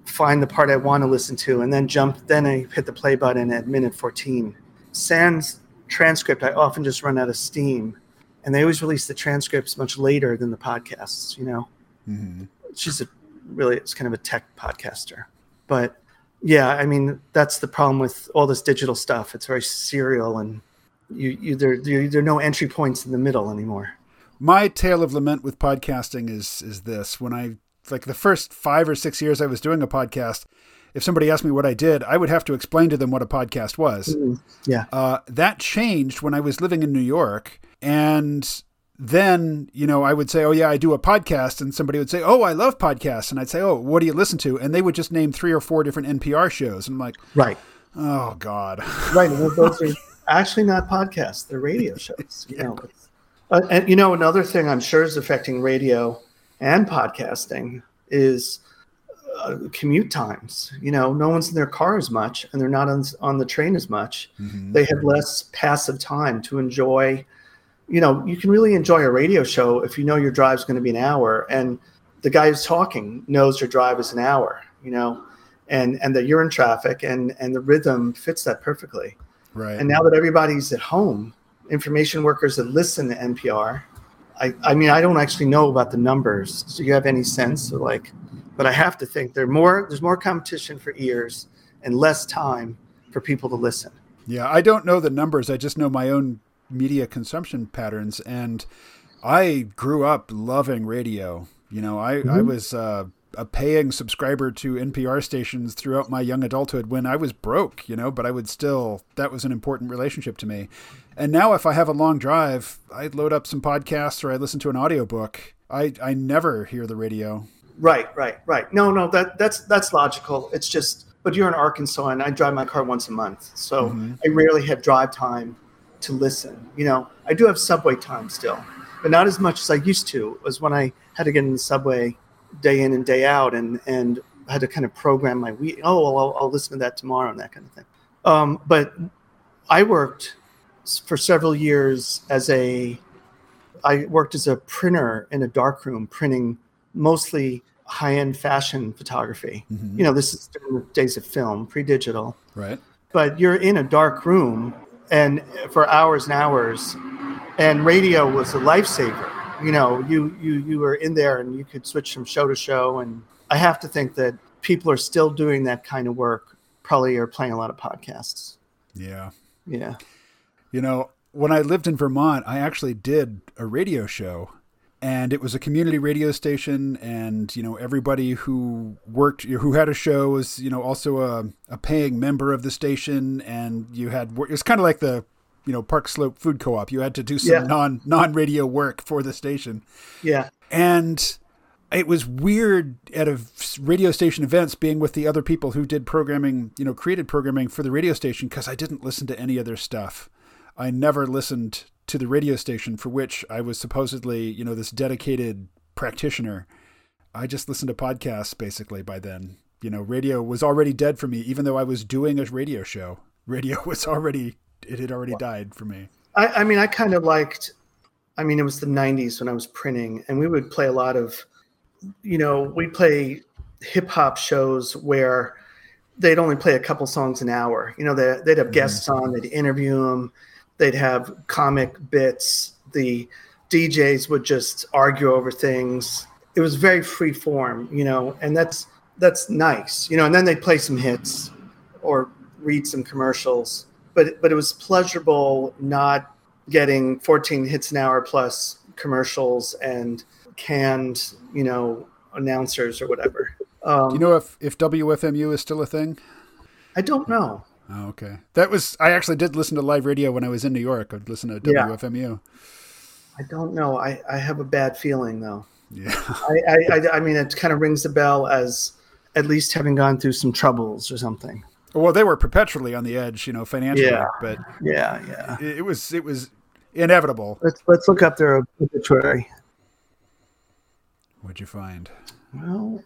find the part I want to listen to, and then jump. Then I hit the play button at minute fourteen. Sans transcript, I often just run out of steam, and they always release the transcripts much later than the podcasts. You know, mm-hmm. she's a really it's kind of a tech podcaster, but yeah, I mean that's the problem with all this digital stuff. It's very serial, and you, you there, there there are no entry points in the middle anymore. My tale of lament with podcasting is is this: when I like the first five or six years I was doing a podcast, if somebody asked me what I did, I would have to explain to them what a podcast was. Mm-hmm. Yeah. Uh, that changed when I was living in New York. And then, you know, I would say, oh, yeah, I do a podcast. And somebody would say, oh, I love podcasts. And I'd say, oh, what do you listen to? And they would just name three or four different NPR shows. And I'm like, right. Oh, God. Right. Well, those are actually not podcasts, they're radio shows. You know, uh, and, you know, another thing I'm sure is affecting radio and podcasting is uh, commute times. You know, no one's in their car as much, and they're not on on the train as much. Mm-hmm. They have less passive time to enjoy. You know, you can really enjoy a radio show if you know your drive's going to be an hour, and the guy who's talking knows your drive is an hour. You know, and and that you're in traffic, and and the rhythm fits that perfectly. Right. And now that everybody's at home, information workers that listen to NPR. I, I mean, I don't actually know about the numbers. Do you have any sense of like but I have to think there more there's more competition for ears and less time for people to listen. Yeah, I don't know the numbers. I just know my own media consumption patterns and I grew up loving radio. You know, I, mm-hmm. I was uh, a paying subscriber to NPR stations throughout my young adulthood when I was broke, you know, but I would still, that was an important relationship to me. And now if I have a long drive, I load up some podcasts or I listen to an audiobook. I, I never hear the radio. Right, right, right. No, no, that that's that's logical. It's just but you're in Arkansas and I drive my car once a month. So mm-hmm. I rarely have drive time to listen. You know, I do have subway time still, but not as much as I used to. It was when I had to get in the subway day in and day out and and had to kind of program my week. Oh, well, I'll, I'll listen to that tomorrow and that kind of thing. Um, but I worked for several years as a I worked as a printer in a darkroom printing mostly high-end fashion photography. Mm-hmm. You know, this is during the days of film, pre-digital. Right. But you're in a dark room and for hours and hours and radio was a lifesaver. You know, you you you were in there and you could switch from show to show and I have to think that people are still doing that kind of work, probably are playing a lot of podcasts. Yeah. Yeah. You know, when I lived in Vermont, I actually did a radio show and it was a community radio station and you know everybody who worked who had a show was you know also a, a paying member of the station and you had it was kind of like the you know park slope food co-op you had to do some yeah. non non radio work for the station yeah and it was weird at a radio station events being with the other people who did programming you know created programming for the radio station because i didn't listen to any other stuff i never listened to the radio station for which I was supposedly, you know, this dedicated practitioner. I just listened to podcasts basically by then. You know, radio was already dead for me, even though I was doing a radio show. Radio was already, it had already died for me. I, I mean, I kind of liked, I mean, it was the 90s when I was printing, and we would play a lot of, you know, we'd play hip hop shows where they'd only play a couple songs an hour. You know, they, would have mm-hmm. guests on, they'd interview them they'd have comic bits. The DJs would just argue over things. It was very free form, you know, and that's that's nice, you know. And then they'd play some hits or read some commercials, but but it was pleasurable not getting 14 hits an hour plus commercials and canned, you know, announcers or whatever. Um, Do you know if if WFMU is still a thing? I don't know. Oh, okay. That was I actually did listen to live radio when I was in New York. I'd listen to WFMU. I don't know. I, I have a bad feeling though. Yeah. I, I, I mean it kind of rings the bell as at least having gone through some troubles or something. Well, they were perpetually on the edge, you know, financially. Yeah. But yeah, yeah. It, it was it was inevitable. Let's let's look up their obituary. What'd you find? Well,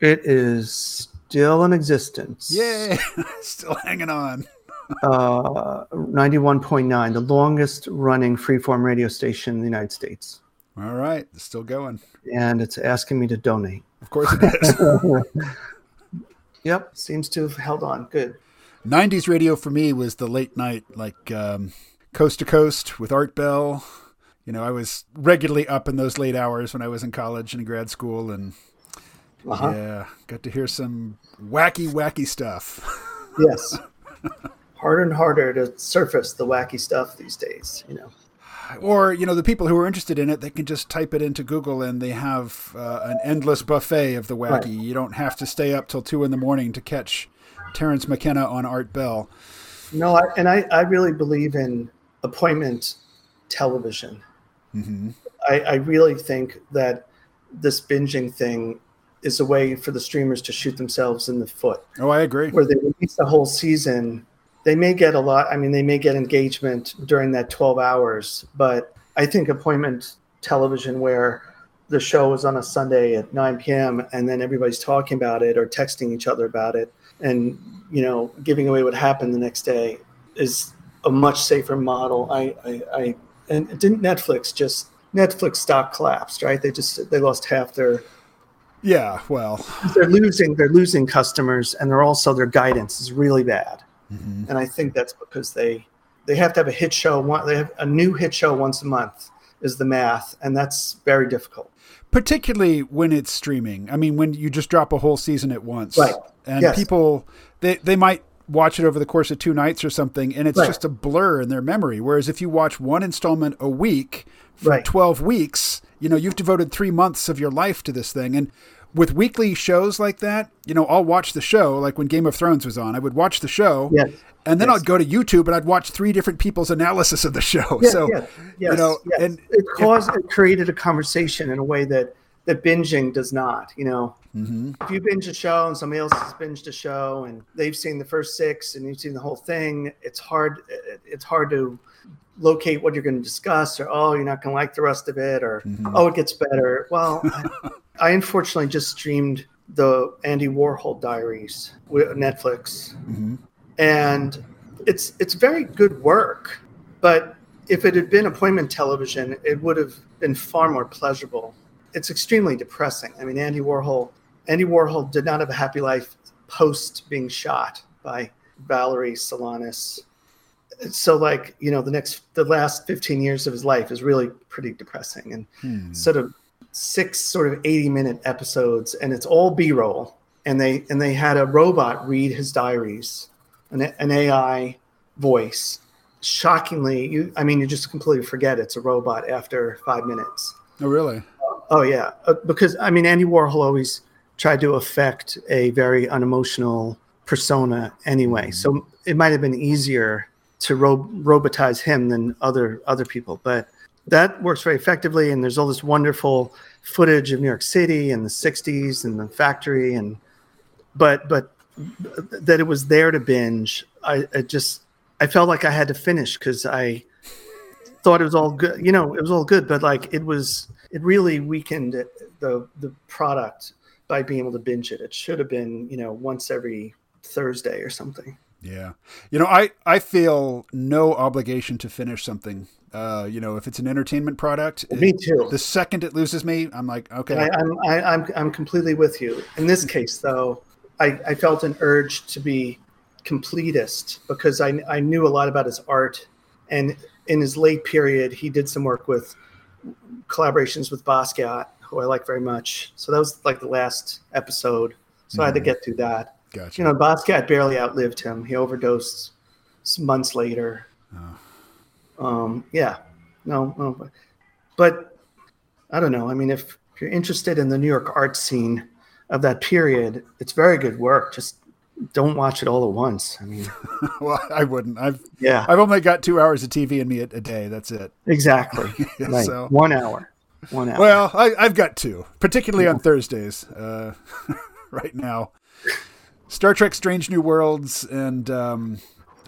it is still in existence. Yay! still hanging on. uh, 91.9, the longest running freeform radio station in the United States. All right, it's still going. And it's asking me to donate. Of course it is. yep, seems to have held on. Good. 90s radio for me was the late night, like um, Coast to Coast with Art Bell. You know, I was regularly up in those late hours when I was in college and in grad school, and uh-huh. Yeah, got to hear some wacky, wacky stuff. yes. harder and harder to surface the wacky stuff these days, you know. Or, you know, the people who are interested in it, they can just type it into Google and they have uh, an endless buffet of the wacky. Right. You don't have to stay up till two in the morning to catch Terence McKenna on Art Bell. No, I, and I, I really believe in appointment television. Mm-hmm. I, I really think that this binging thing is a way for the streamers to shoot themselves in the foot. Oh, I agree. Where they release the whole season, they may get a lot. I mean, they may get engagement during that 12 hours, but I think appointment television where the show is on a Sunday at 9 p.m. and then everybody's talking about it or texting each other about it and, you know, giving away what happened the next day is a much safer model. I, I, I and didn't Netflix just Netflix stock collapsed, right? They just they lost half their yeah, well, they're losing they're losing customers, and they're also their guidance is really bad. Mm-hmm. And I think that's because they they have to have a hit show. One, they have a new hit show once a month is the math, and that's very difficult. Particularly when it's streaming. I mean, when you just drop a whole season at once, right? And yes. people they they might watch it over the course of two nights or something, and it's right. just a blur in their memory. Whereas if you watch one installment a week for right. twelve weeks you know, you've devoted three months of your life to this thing. And with weekly shows like that, you know, I'll watch the show. Like when Game of Thrones was on, I would watch the show, yes. and then yes. I'd go to YouTube and I'd watch three different people's analysis of the show. Yes, so, you know, and it caused, it created a conversation in a way that that binging does not. You know, mm-hmm. if you binge a show and somebody else has binged a show and they've seen the first six and you've seen the whole thing, it's hard. It's hard to locate what you're going to discuss or oh you're not going to like the rest of it or Mhm. oh it gets better well I, I unfortunately just streamed the andy warhol diaries with netflix Mhm. and it's it's very good work but if it had been appointment television it would have been far more pleasurable it's extremely depressing i mean andy warhol andy warhol did not have a happy life post being shot by valerie solanas so like you know the next the last 15 years of his life is really pretty depressing and Hmm. sort of six sort of 80 minute episodes and it's all b-roll. And they and they had a robot read his diaries an, an ai voice. Shockingly you i mean you just completely forget it's a robot after five minutes. Oh, really? oh yeah. Uh, because i mean andy warhol always tried to affect a very unemotional persona anyway. So it might have been easier to ro- robotize him than other other people. But that works very effectively and there's all this wonderful footage of new york city and the 60s and the factory and but but that it was there to binge i it just i felt like i had to finish because i thought it was all good you know it was all good but like it was it really weakened the the product by being able to binge it. It should have been you know once every thursday or something Yeah. You know, I, I feel no obligation to finish something. Uh, you know, if it's an entertainment product, it- me too the second it loses me, I'm like, okay. I, I'm, I, I'm I'm completely with you. In this case, though, I, I felt an urge to be completist because I, I knew a lot about his art, and in his late period, he did some work with collaborations with Basquiat, who I like very much. So that was like the last episode. So I had to Mhm. get through that. Gotcha. You know, Basquiat barely outlived him. He overdosed months later. Oh. Um, yeah, no, no, but, but I don't know. I mean, if you're interested in the New York art scene of that period, it's very good work. Just don't watch it all at once. I mean, well, I wouldn't. I've yeah, I've only got two hours of TV in me a, a day. That's it. exactly. right. So- One hour. One hour. Well, I, I've got two, particularly on Thursdays. Uh, right now, Star Trek: Strange New Worlds and um,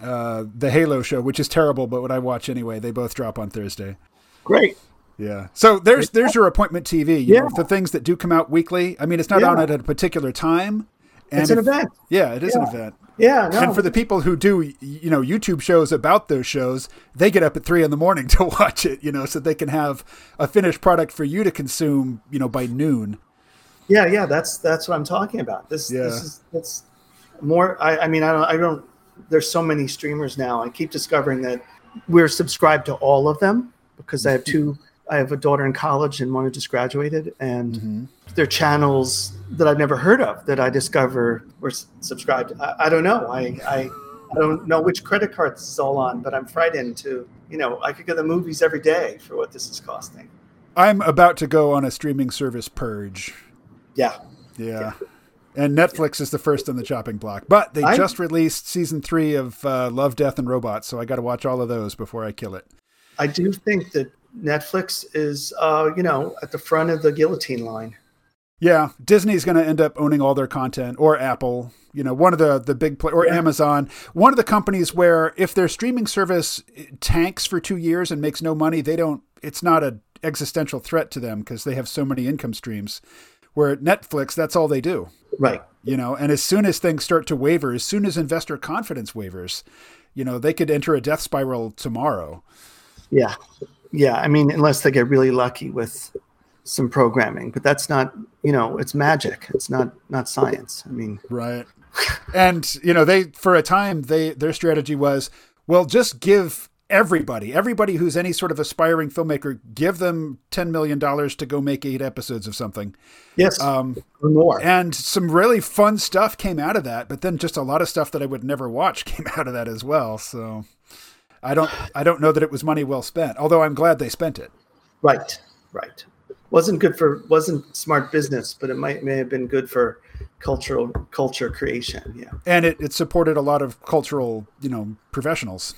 uh, the Halo show, which is terrible, but what I watch anyway. They both drop on Thursday. Great. Yeah. So there's there's your appointment TV. You Yeah. know, the things that do come out weekly. I mean, it's not Yeah. on at a particular time. And It's an if- event. Yeah, it is an event. Yeah. No. And for the people who do, you know, YouTube shows about those shows, they get up at three in the morning to watch it, you know, so they can have a finished product for you to consume, you know, by noon. yeah, yeah. That's that's what I'm talking about. This Yeah. this is that's more. I, I mean, I don't. I don't. There's so many streamers now. I keep discovering that we're subscribed to all of them because I have two. I have a daughter in college and one who just graduated, and Mhm. they're channels that I've never heard of that I discover were s- subscribed. I, I don't know. I, I I don't know which credit card this is all on, but I'm frightened to. You know, I could go to the movies every day for what this is costing. I'm about to go on a streaming service purge. Yeah. Yeah. And Netflix is the first on the chopping block. But they I- just released season three of uh, Love, Death, and Robots, so I got to watch all of those before I kill it. I do think that Netflix is, uh, you know, at the front of the guillotine line. Yeah, Disney's going to end up owning all their content, or Apple, you know, one of the the big play, or Yeah. Amazon, one of the companies where if their streaming service tanks for two years and makes no money, they don't. It's not an existential threat to them because they have so many income streams. Where Netflix, that's all they do, Right. you know. And as soon as things start to waver, as soon as investor confidence wavers, you know, they could enter a death spiral tomorrow. Yeah. Yeah. I mean, unless they get really lucky with some programming, but that's not, you know, it's magic. It's not, not science. I mean, Right. and you know, they for a time they their strategy was, well, just give everybody, everybody who's any sort of aspiring filmmaker, give them ten million dollars to go make eight episodes of something. yes, Um, or more. and some really fun stuff came out of that, but then just a lot of stuff that I would never watch came out of that as well. So I don't I don't know that it was money well spent, although I'm glad they spent it. Right. Right. wasn't good for wasn't smart business, but it might may have been good for cultural culture creation. Yeah, and it, it supported a lot of cultural you know professionals.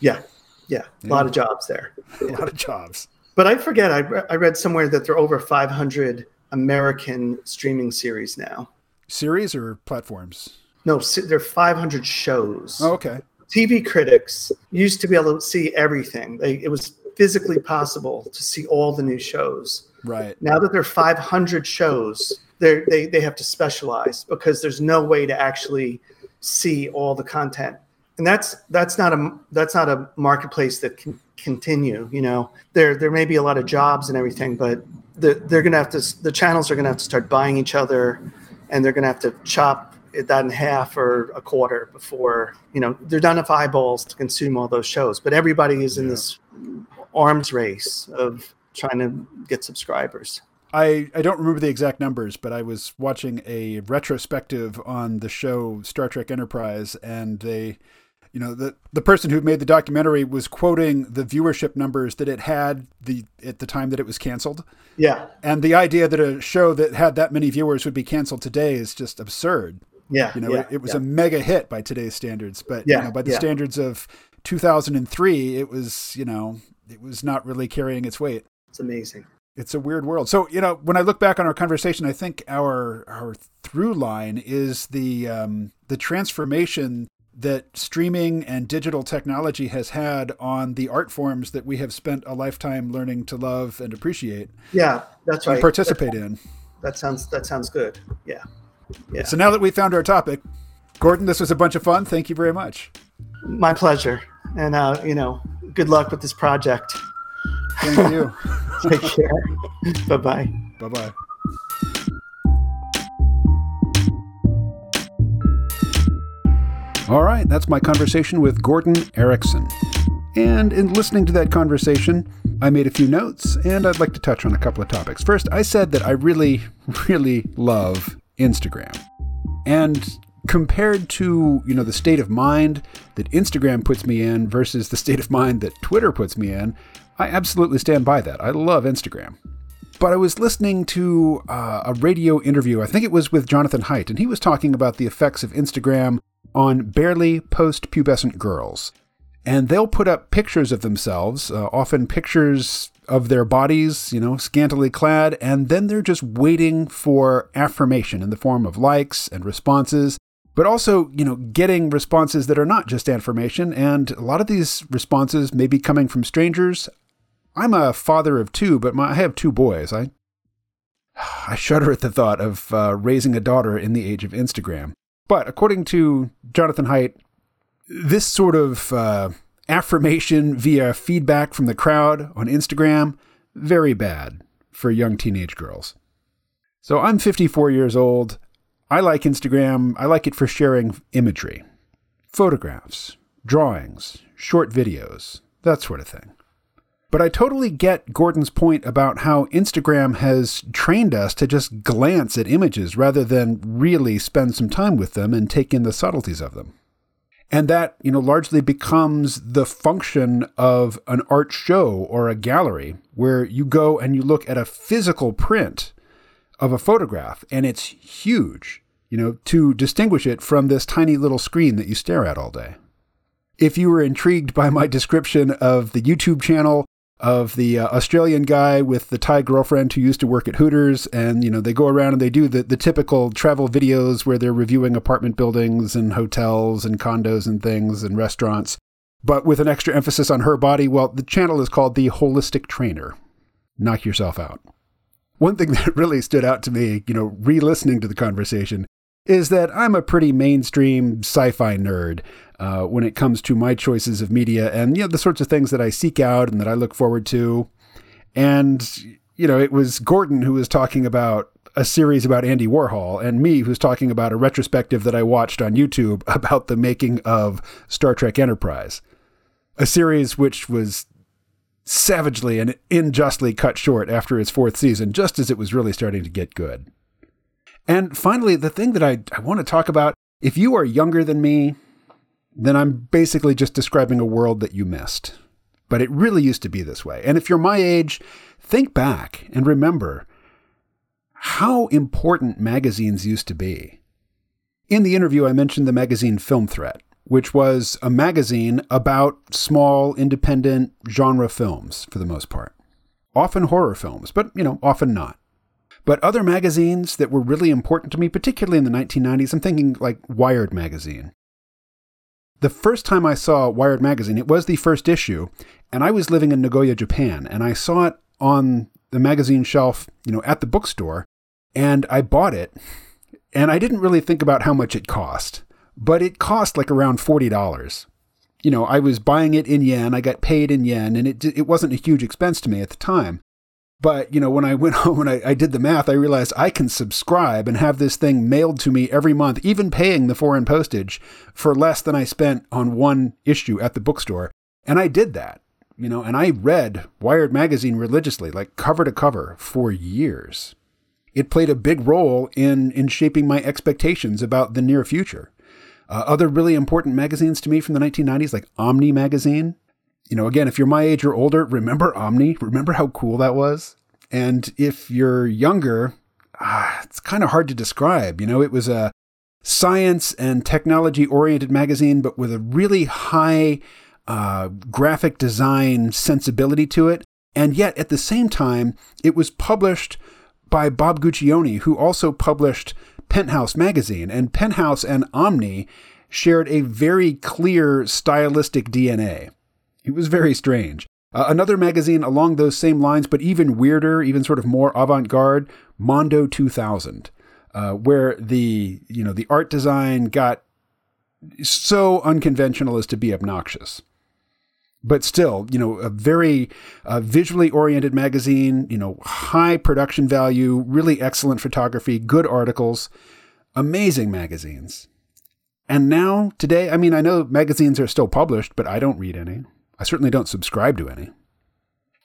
Yeah, yeah, a lot of jobs there. a lot of jobs. But I forget. I I read somewhere that there are over 500 American streaming series now. Series or platforms? No, there are 500 shows. Oh, okay. TV critics used to be able to see everything. They, it was physically possible to see all the new shows. Right. Now that there are 500 shows, they they have to specialize because there's no way to actually see all the content. And that's that's not a that's not a marketplace that can continue. You know, there there may be a lot of jobs and everything, but the, they're going to have to the channels are going to have to start buying each other, and they're going to have to chop it that in half or a quarter before you know they're done enough eyeballs to consume all those shows. But everybody is in yeah. this arms race of trying to get subscribers. I, I don't remember the exact numbers, but I was watching a retrospective on the show Star Trek Enterprise, and they, you know, the the person who made the documentary was quoting the viewership numbers that it had the at the time that it was canceled. Yeah, and the idea that a show that had that many viewers would be canceled today is just absurd. Yeah, you know, yeah, it, it, was yeah. a mega hit by today's standards, but yeah, you know, by the standards of 2003, it was you know it was not really carrying its weight. It's amazing. It's a weird world. So you know, when I look back on our conversation, I think our our through line is the um, the transformation that streaming and digital technology has had on the art forms that we have spent a lifetime learning to love and appreciate. Yeah, that's right. participate that, in. That sounds that sounds good. Yeah. Yeah. So now that we found our topic, Gordon, this was a bunch of fun. Thank you very much. My pleasure. And uh, you know, good luck with this project. Thank you. Take care. bye bye. Bye bye. All right, that's my conversation with Gordon Eriksen. And in listening to that conversation, I made a few notes and I'd like to touch on a couple of topics. First, I said that I really, really love Instagram. And compared to, you know, the state of mind that Instagram puts me in versus the state of mind that Twitter puts me in, I absolutely stand by that. I love Instagram. But I was listening to uh, a radio interview, I think it was with Jonathan Haidt, and he was talking about the effects of Instagram on barely post pubescent girls. And they'll put up pictures of themselves, uh, often pictures of their bodies, you know, scantily clad, and then they're just waiting for affirmation in the form of likes and responses, but also, you know, getting responses that are not just affirmation. And a lot of these responses may be coming from strangers. I'm a father of two, but my, I have two boys. I I shudder at the thought of uh, raising a daughter in the age of Instagram. But according to Jonathan Haidt, this sort of uh, affirmation via feedback from the crowd on Instagram, very bad for young teenage girls. So I'm 54 years old. I like Instagram. I like it for sharing imagery, photographs, drawings, short videos, that sort of thing. But I totally get Gordon's point about how Instagram has trained us to just glance at images rather than really spend some time with them and take in the subtleties of them. And that, you know, largely becomes the function of an art show or a gallery where you go and you look at a physical print of a photograph and it's huge, you know, to distinguish it from this tiny little screen that you stare at all day. If you were intrigued by my description of the YouTube channel of the uh, Australian guy with the Thai girlfriend who used to work at Hooters. And, you know, they go around and they do the, the typical travel videos where they're reviewing apartment buildings and hotels and condos and things and restaurants, but with an extra emphasis on her body. Well, the channel is called The Holistic Trainer. Knock yourself out. One thing that really stood out to me, you know, re listening to the conversation, is that I'm a pretty mainstream sci fi nerd uh, when it comes to my choices of media and you know the sorts of things that I seek out and that I look forward to. And you know, it was Gordon who was talking about a series about Andy Warhol, and me who's talking about a retrospective that I watched on YouTube about the making of Star Trek Enterprise, a series which was savagely and unjustly cut short after its fourth season, just as it was really starting to get good. And finally, the thing that I, I want to talk about if you are younger than me, then I'm basically just describing a world that you missed. but it really used to be this way. And if you're my age, think back and remember how important magazines used to be. In the interview, I mentioned the magazine Film Threat, which was a magazine about small, independent genre films for the most part. Often horror films, but, you know, often not. But other magazines that were really important to me, particularly in the 1990s, I'm thinking like Wired magazine. The first time I saw Wired magazine, it was the first issue, and I was living in Nagoya, Japan, and I saw it on the magazine shelf, you know, at the bookstore, and I bought it, and I didn't really think about how much it cost, but it cost like around $40. You know, I was buying it in yen, I got paid in yen, and it it wasn't a huge expense to me at the time. But, you know, when I went home and I, I, did the math, I realized I can subscribe and have this thing mailed to me every month, even paying the foreign postage for less than I spent on one issue at the bookstore. And I did that, you know, and I read Wired Magazine religiously, like cover to cover, for years. It played a big role in, in shaping my expectations about the near future. Uh, other really important magazines to me from the 1990s, like Omni Magazine, you know, again, if you're my age or older, remember Omni. Remember how cool that was. And if you're younger, ah, it's kind of hard to describe. You know, it was a science and technology oriented magazine, but with a really high uh, graphic design sensibility to it. And yet, at the same time, it was published by Bob Guccione, who also published Penthouse magazine. And Penthouse and Omni shared a very clear stylistic DNA. It was very strange. Uh, another magazine along those same lines, but even weirder, even sort of more avant-garde, Mondo 2000, uh, where the you know the art design got so unconventional as to be obnoxious. But still, you know, a very uh, visually oriented magazine, you know, high production value, really excellent photography, good articles, amazing magazines. And now, today, I mean, I know magazines are still published, but I don't read any. I certainly don't subscribe to any.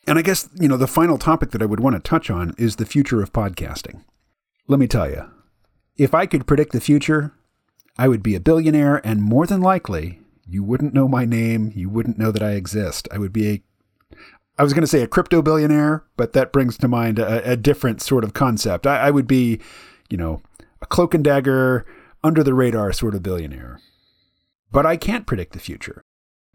And I guess, you know, the final topic that I would want to touch on is the future of podcasting. Let me tell you, if I could predict the future, I would be a billionaire, and more than likely, you wouldn't know my name. You wouldn't know that I exist. I would be a, I was going to say a crypto billionaire, but that brings to mind a, a different sort of concept. I, I would be, you know, a cloak and dagger, under the radar sort of billionaire. But I can't predict the future.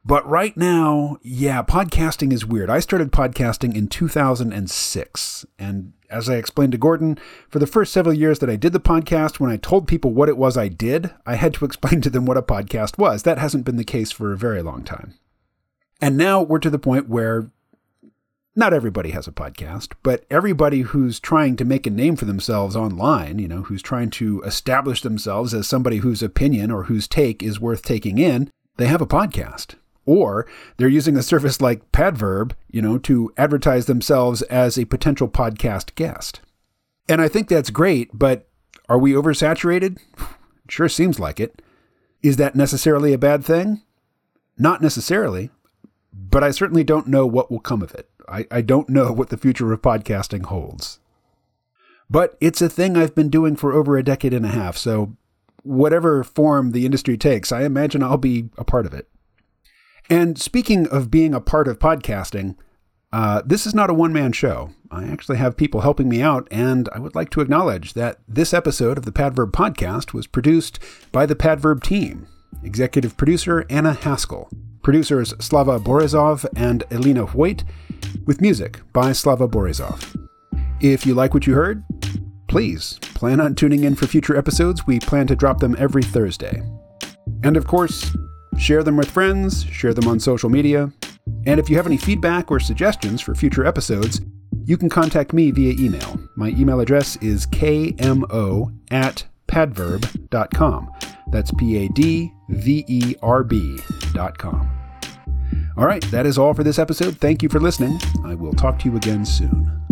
But right now, yeah, podcasting is weird. I started podcasting in 2006. And as I explained to Gordon, for the first several years that I did the podcast, when I told people what it was I did, I had to explain to them what a podcast was. That hasn't been the case for a very long time. And now we're to the point where not everybody has a podcast, but everybody who's trying to make a name for themselves online, you know, who's trying to establish themselves as somebody whose opinion or whose take is worth taking in, they have a podcast or they're using a service like Padverb, you know, to advertise themselves as a potential podcast guest. And I think that's great, but are we oversaturated? Sure seems like it. Is that necessarily a bad thing? Not necessarily, but I certainly don't know what will come of it. I, I don't know what the future of podcasting holds. But it's a thing I've been doing for over a decade and a half, so whatever form the industry takes, I imagine I'll be a part of it. And speaking of being a part of podcasting, uh, this is not a one man show. I actually have people helping me out, and I would like to acknowledge that this episode of the Padverb podcast was produced by the Padverb team. Executive producer Anna Haskell, producers Slava Borisov and Elena Hoyt, with music by Slava Borisov. If you like what you heard, please plan on tuning in for future episodes. We plan to drop them every Thursday. And of course, Share them with friends, share them on social media, and if you have any feedback or suggestions for future episodes, you can contact me via email. My email address is kmo at padverb.com. That's P A D V E R B.com. All right, that is all for this episode. Thank you for listening. I will talk to you again soon.